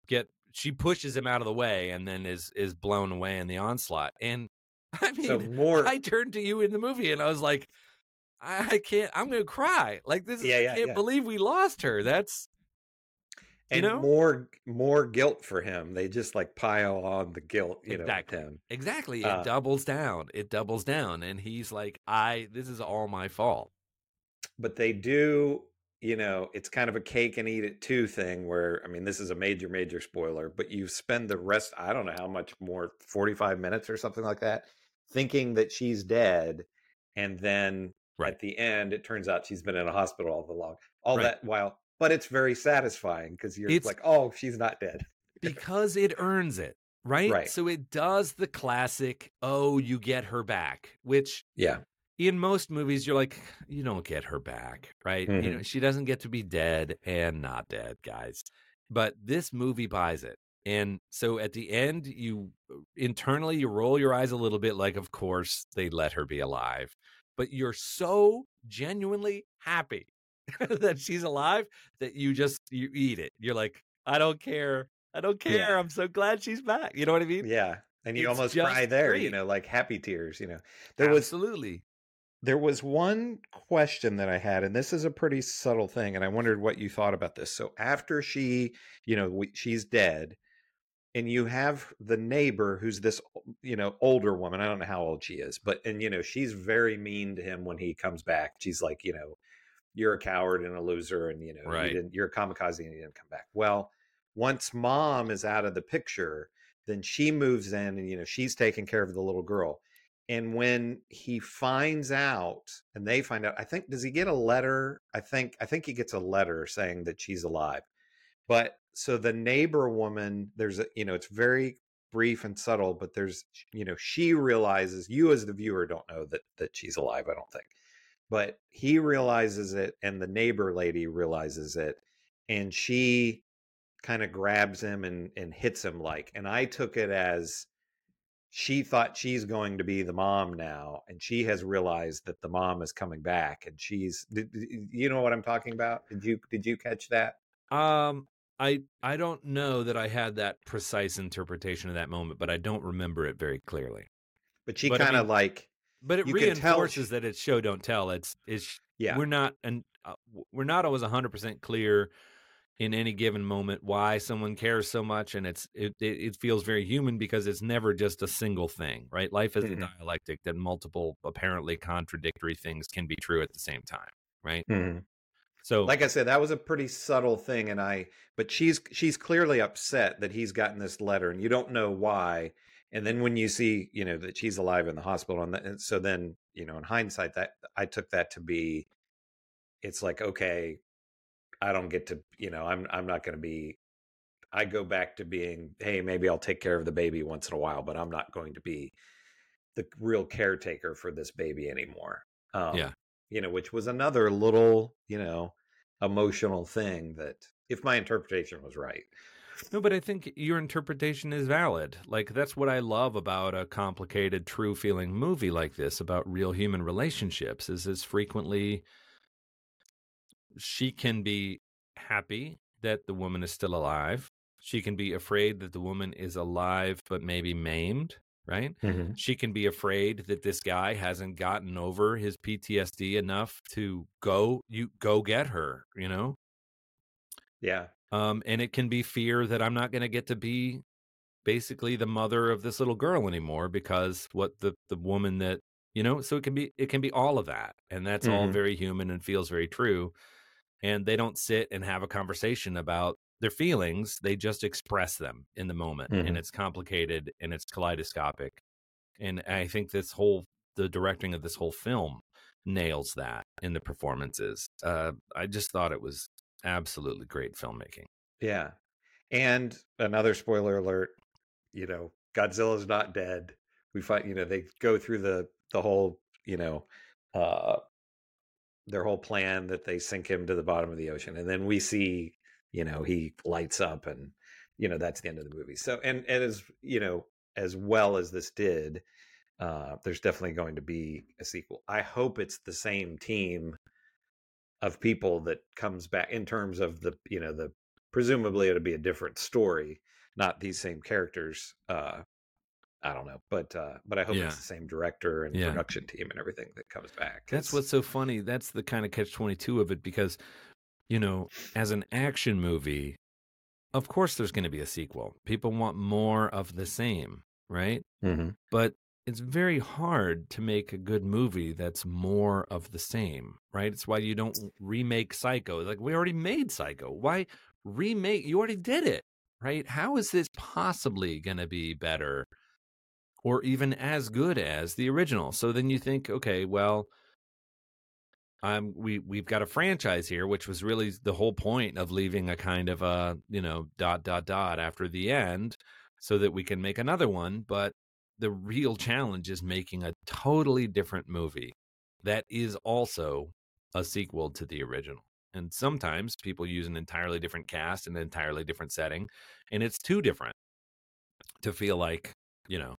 get she pushes him out of the way and then is is blown away in the onslaught and i mean so more i turned to you in the movie and i was like i, I can't i'm gonna cry like this is, Yeah, yeah, i can't yeah. believe we lost her that's you and know? more more guilt for him they just like pile on the guilt you Exactly. know him exactly it Uh, doubles down it doubles down and he's like i this is all my fault but they do you know it's kind of a cake and eat it too thing where i mean this is a major major spoiler but you spend the rest i don't know how much more 45 minutes or something like that thinking that she's dead and then Right. at the end it turns out she's been in a hospital all along all Right. that while but it's very satisfying because you're It's- like oh she's not dead because it earns it right? Right. so it does the classic oh you get her back which yeah in most movies you're like you don't get her back right you Mhm. know she doesn't get to be dead and not dead guys but this movie buys it and so at the end you internally you roll your eyes a little bit like of course they let her be alive but you're so genuinely happy that she's alive that you just you eat it. You're like i don't care. I don't care. Yeah. i'm so glad she's back. You know what i mean? Yeah. And you It's almost cry there you know like happy tears you know. There was absolutely. There was one question that I had, and this is a pretty subtle thing, and I wondered what you thought about this. So after she, you know, we, she's dead, and you have the neighbor who's this you know older woman i don't know how old she is but and you know she's very mean to him when he comes back. She's like you know you're a coward and a loser and you know Right. you didn't, you're a kamikaze and you didn't come back. Well once mom is out of the picture then she moves in and you know she's taking care of the little girl. And when he finds out and they find out i think does he get a letter? I think i think he gets a letter saying that she's alive. But so the neighbor woman there's a you know it's very brief and subtle but there's you know she realizes you as the viewer don't know that that she's alive i don't think but he realizes it and the neighbor lady realizes it and she kind of grabs him and and hits him like and i took it as she thought she's going to be the mom now and she has realized that the mom is coming back and she's did, you know what i'm talking about? Did you did you catch that? Um, I I don't know that I had that precise interpretation of that moment, but I don't remember it very clearly. but she kind of mean, like But it reinforces that it's show don't tell. It's it's yeah we're not and uh, we're not always 100% clear in any given moment why someone cares so much and it's it, it, it feels very human because it's never just a single thing right life is Mhm. a dialectic that multiple apparently contradictory things can be true at the same time right Mhm. So like i said that was a pretty subtle thing and i but she's she's clearly upset that he's gotten this letter and you don't know why and then when you see you know that she's alive in the hospital and, that, and so then you know in hindsight that i took that to be it's like okay i don't get to you know i'm i'm not going to be i go back to being hey maybe i'll take care of the baby once in a while but i'm not going to be the real caretaker for this baby anymore um, Yeah. You know which was another little you know emotional thing that if my interpretation was right No, but I think your interpretation is valid. Like that's what I love about a complicated, true feeling movie like this about real human relationships is as frequently she can be happy that the woman is still alive. She can be afraid that the woman is alive but maybe maimed, right? She can be afraid that this guy hasn't gotten over his PTSD enough to go you go get her, you know? yeah um, and it can be fear that I'm not going to get to be basically the mother of this little girl anymore because what the the woman that you know so it can be it can be all of that and that's all Mhm. very human and feels very true and they don't sit and have a conversation about their feelings they just express them in the moment Mhm. and it's complicated and it's kaleidoscopic and i think this whole the directing of this whole film nails that in the performances uh i just thought it was absolutely great filmmaking Yeah. And another spoiler alert, you know, Godzilla's not dead. We find, you know, they go through the the whole, you know, uh their whole plan that they sink him to the bottom of the ocean and then we see, you know, he lights up and you know, that's the end of the movie. So and and as, you know, as well as this did, uh there's definitely going to be a sequel. I hope it's the same team of people that comes back in terms of the you know the presumably it'll be a different story not these same characters uh i don't know but uh but i hope Yeah. it's the same director and Yeah. production team and everything that comes back That's what's so funny. That's the kind of catch 22 of it because, you know, as an action movie, of course there's going to be a sequel. People want more of the same, right? Mhm. But it's very hard to make a good movie that's more of the same, right? It's why you don't remake Psycho. Like, we already made Psycho. Why remake? You already did it, right? How is this possibly going to be better or even as good as the original? So then you think, okay, well, um, we we've got a franchise here, which was really the whole point of leaving a kind of a you know dot dot dot after the end, so that we can make another one. But the real challenge is making a totally different movie that is also a sequel to the original. And sometimes people use an entirely different cast and an entirely different setting, and it's too different to feel like you know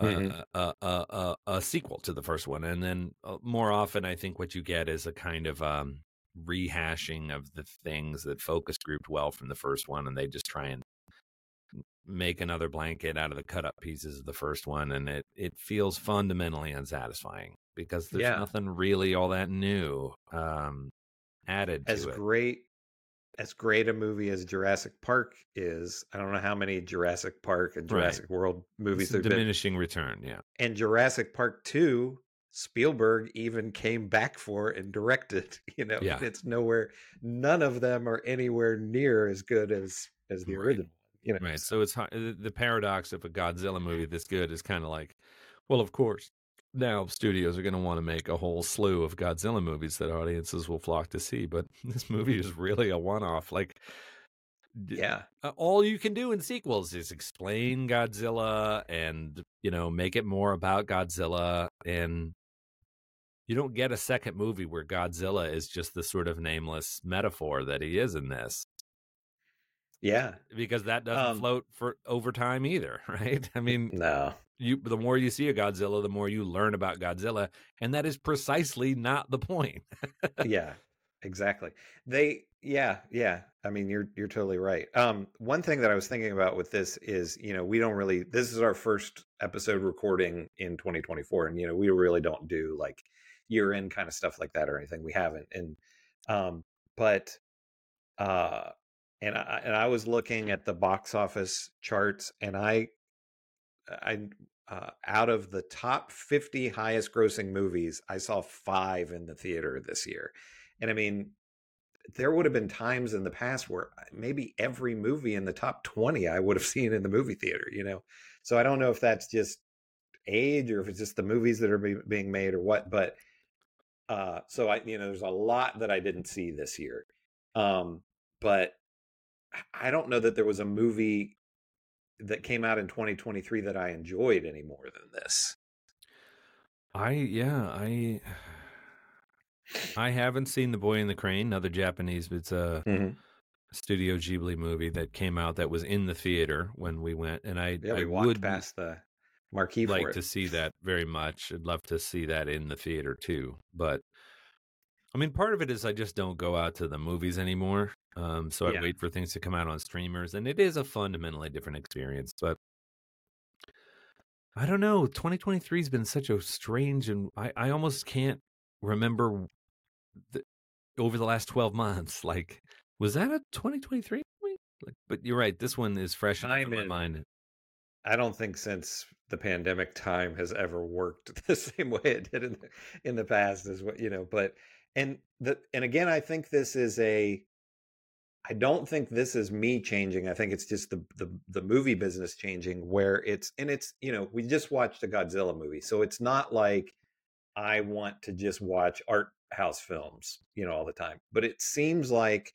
Mhm. a, a, a, a sequel to the first one. And then uh, more often, I think what you get is a kind of um, rehashing of the things that focus grouped well from the first one, and they just try and make another blanket out of the cut up pieces of the first one, and it it feels fundamentally unsatisfying because there's Yeah. nothing really all that new um, added as to it. great as great a movie as Jurassic Park is, I don't know how many Jurassic Park and Right. Jurassic World movies It's there've been. diminishing return. Yeah. And Jurassic Park 2, Spielberg even came back for and directed, you know. Yeah. It's nowhere none of them are anywhere near as good as as the Right. original. You know. Right. So it's the the paradox of a Godzilla movie this good is kind of like, well, of course, now studios are going to want to make a whole slew of Godzilla movies that audiences will flock to see. But this movie is really a one off. Like, Yeah. uh, all you can do in sequels is explain Godzilla and you know make it more about Godzilla and. You don't get a second movie where Godzilla is just the sort of nameless metaphor that he is in this Yeah. because that doesn't Um, float for over time either, right? I mean, No. you the more you see a Godzilla, the more you learn about Godzilla, and that is precisely not the point. yeah exactly they yeah yeah i mean you're you're totally right um one thing that i was thinking about with this is you know we don't really this is our first episode recording in 2024 and you know we really don't do like year end kind of stuff like that or anything we haven't and um but uh and i and i was looking at the box office charts and i i uh, out of the top 50 highest grossing movies, I saw five in the theater this year. And I mean, there would have been times in the past where uh, maybe every movie in the top 20 I would have seen in the movie theater, you know? So I don't know if that's just age or if it's just the movies that are be, being made or what, but uh so I you know there's a lot that I didn't see this year. Um but I- I don't know that there was a movie that came out in 2023 that I enjoyed any more than this. I yeah, I I haven't seen The Boy in the Crane, another Japanese it's a Mhm. Studio Ghibli movie that came out that was in the theater when we went and I Yeah, I we walked would past the marquee like for it. to see that very much. I'd love to see that in the theater too. But I mean, part of it is I just don't go out to the movies anymore. Um, so I wait for things to come out on streamers, and it is a fundamentally different experience. But I don't know. 2023 has been such a strange, and I, I almost can't remember the, over the last 12 months. Like, was that a 2023 movie? Like, but you're right. This one is fresh in my in. mind. I don't think since the pandemic time has ever worked the same way it did in the, in the past as what you know. But and the and again, I think this is a. I don't think this is me changing. I think it's just the the the movie business changing where it's and it's you know we just watched a Godzilla movie, so it's not like I want to just watch art house films, you know, all the time. But it seems like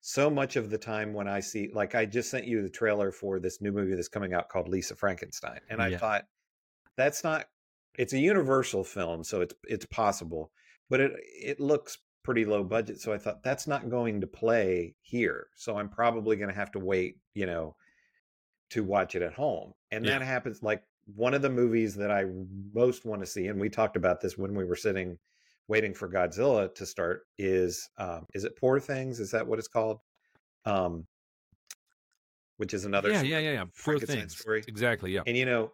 so much of the time when I see, like, I just sent you the trailer for this new movie that's coming out called Lisa Frankenstein, and I Yeah. thought that's not. It's a Universal film, so it's it's possible, but it it looks pretty low budget. So I thought that's not going to play here. So I'm probably going to have to wait, you know, to watch it at home. And Yeah. that happens like one of the movies that I most want to see, and we talked about this when we were sitting waiting for Godzilla to start, is um is it Poor Things? Is that what it's called? Um which is another yeah, yeah, yeah, yeah. Poor things. story. Exactly. Yeah. And you know,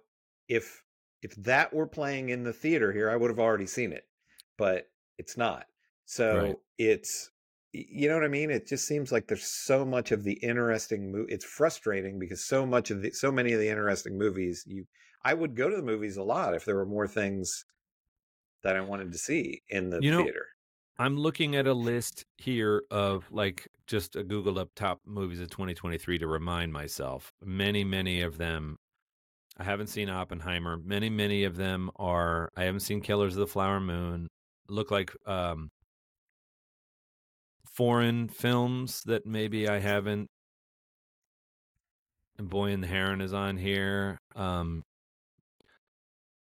if if that were playing in the theater here, I would have already seen it. But it's not. So Right. it's you know what I mean? It just seems like there's so much of the interesting mo- it's frustrating because so much of the so many of the interesting movies you I would go to the movies a lot if there were more things that I wanted to see in the You know, theater. I'm looking at a list here of like just a Googled up top movies of 2023 to remind myself. Many, many of them. I haven't seen Oppenheimer. Many, many of them are. I haven't seen Killers of the Flower Moon. Look like um, foreign films that maybe I haven't. And Boy and the Heron is on here. Um,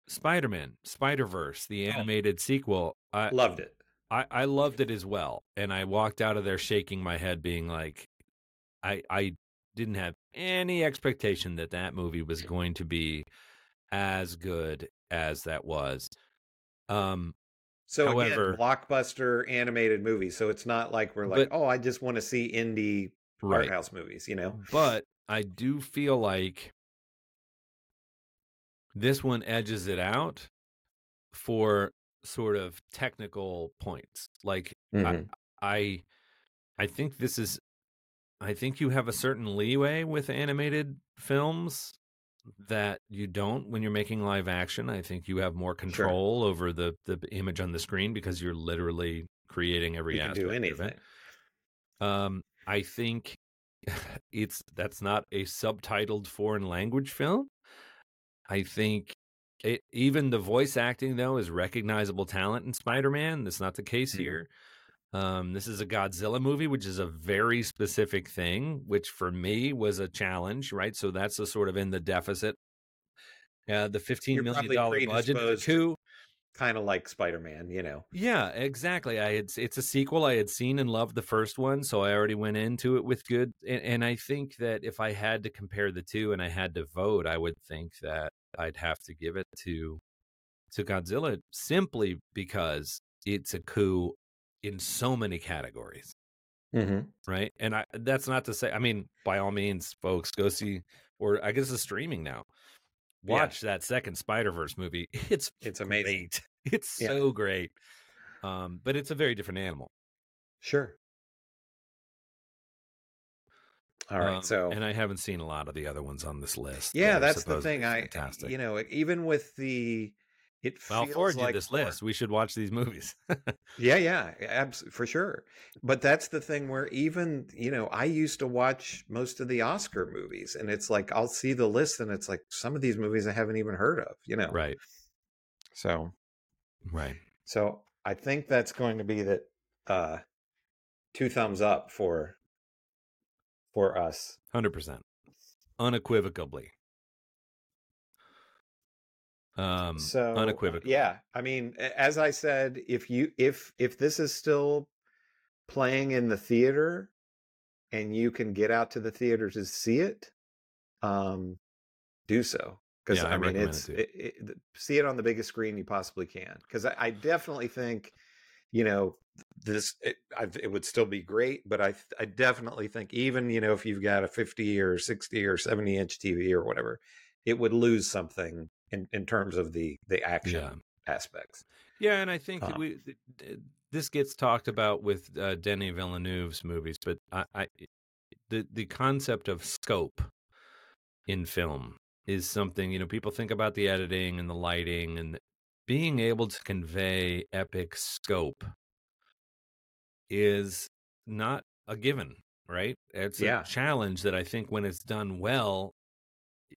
Spider Man, Spider Verse, the Oh. animated sequel. I, Loved it. I, I loved it as well. And I walked out of there shaking my head, being like, I, I didn't have any expectation that that movie was going to be as good as that was. Um, So However- again, blockbuster animated movie. So it's not like we're like, But- oh, I just want to see indie art house movies, you know? But I do feel like this one edges it out for sort of technical points. Like Mhm. I I think this is I think you have a certain leeway with animated films that you don't when you're making live action. I think you have more control over the the image on the screen because you're literally creating every You can aspect do of it. Um, I think it's that's not a subtitled foreign language film. I think it, even the voice acting though is recognizable talent in Spider-Man. That's not the case Mhm. here. Um, this is a Godzilla movie, which is a very specific thing, which for me was a challenge, right? So that's the sort of in the deficit. Uh, the fifteen million probably budget to- two. Kind of like Spider Man, you know. Yeah, exactly. I had it's a sequel. I had seen and loved the first one, so I already went into it with good. And, and I think that if I had to compare the two and I had to vote, I would think that I'd have to give it to to Godzilla simply because it's a coup in so many categories, Mm-hmm. right? And I that's not to say. I mean, by all means, folks, go see. Or I guess it's streaming now. Yeah. Watch that second Spider Verse movie. It's It's amazing. great. It's Yeah. so great. Um, but it's a very different animal. Sure. All right. Um, so and I haven't seen a lot of the other ones on this list. yeah, that's the thing. I fantastic. you know even with the it Well, feels like this list. We should watch these movies. Yeah, yeah, abs- for sure. But that's the thing where even, you know, I used to watch most of the Oscar movies and it's like I'll see the list and it's like some of these movies I haven't even heard of, you know. right, So, right. so I think that's going to be that uh two thumbs up for for us. Hundred percent, unequivocally. Um, so unequivocally. Yeah, I mean, as I said, if you if if this is still playing in the theater and you can get out to the theater to see it, um, do so because Yeah, I I, mean it's it it, it, see it on the biggest screen you possibly can because I, I definitely think you know this it would still be great but I I definitely think even you know if you've got a 50 or 60 or 70 inch TV or whatever it would lose something in, in terms of the the action Yeah. aspects. Yeah, and I think Uh, we th- th- this gets talked about with uh, Denis Villeneuve's movies, but I, I the the concept of scope in film is something you know people think about the editing and the lighting and being able to convey epic scope is not a given, right? It's Yeah. a challenge that I think when it's done well,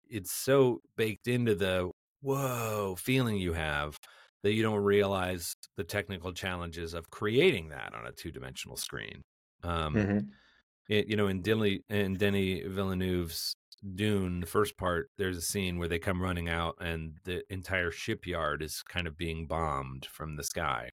it's so baked into the whoa feeling you have that you don't realize the technical challenges of creating that on a two-dimensional screen. Um, Mhm. it, you know, in Denis in Denis Villeneuve's Dune, the first part, there's a scene where they come running out and the entire shipyard is kind of being bombed from the sky.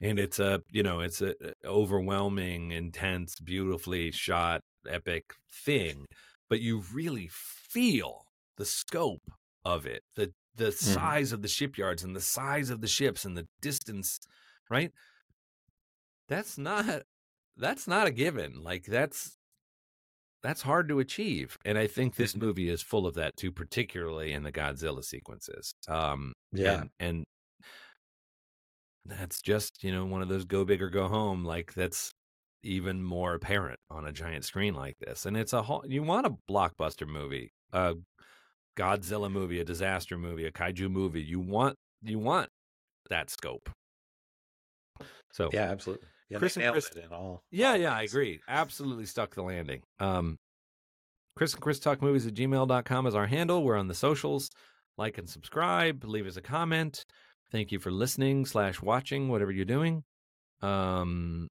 And it's a, you know, it's a overwhelming, intense, beautifully shot, epic thing, but you really feel the scope of it, the the size of the shipyards and the size of the ships and the distance, right? That's not that's not a given. Like that's that's hard to achieve. And I think this movie is full of that too, particularly in the Godzilla sequences. Um Yeah. and, and that's just, you know, one of those go big or go home. Like that's even more apparent on a giant screen like this. And it's a whole you want a blockbuster movie, a Godzilla movie, a disaster movie, a kaiju movie. You want you want that scope. So Yeah, absolutely. Yeah, Chris and Chris- in all. yeah, yeah, I agree. Absolutely stuck the landing. Um, Chris and Chris Talk Movies at gmail.com is our handle. We're on the socials. Like and subscribe. Leave us a comment. Thank you for listening slash watching, whatever you're doing. Um,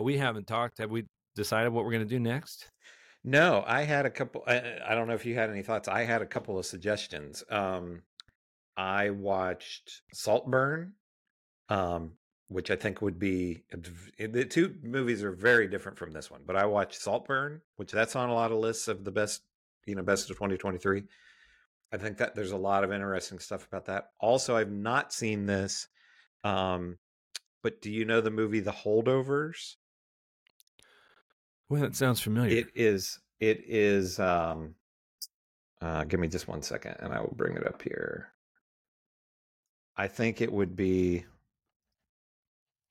we haven't talked. Have we decided what we're going to do next? No, I had a couple. I, I don't know if you had any thoughts. I had a couple of suggestions. Um, I watched Saltburn, um, which I think would be the two movies are very different from this one. But I watched Saltburn, which that's on a lot of lists of the best, you know, best of 2023. I think that there's a lot of interesting stuff about that. Also, I've not seen this, um, but do you know the movie The Holdovers? Well, that sounds familiar. It is. It is. Um, uh, give me just one second, and I will bring it up here. I think it would be.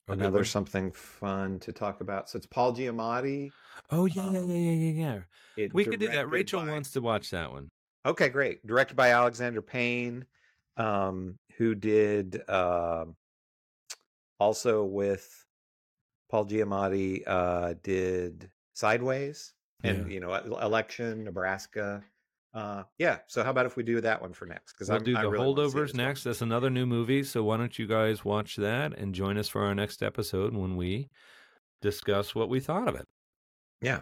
A good another something fun to talk about. So it's Paul Giamatti. Oh yeah, yeah, yeah, yeah, yeah. It We could do that. Rachel by- wants to watch that one. Okay, great. Directed by Alexander Payne, um, who did um also with Paul Giamatti uh, did Sideways and Yeah. you know Election, Nebraska. Uh, yeah. So how about if we do that one for next? Because We'll do I the really see it holdovers next. That's another new movie. So why don't you guys watch that and join us for our next episode when we discuss what we thought of it. Yeah.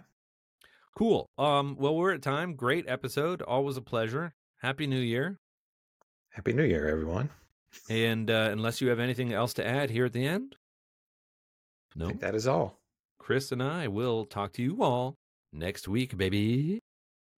Cool. Um. Well, we're at time. Great episode. Always a pleasure. Happy New Year. Happy New Year, everyone. And uh, unless you have anything else to add here at the end, I no. think that is all. Chris and I will talk to you all next week, baby.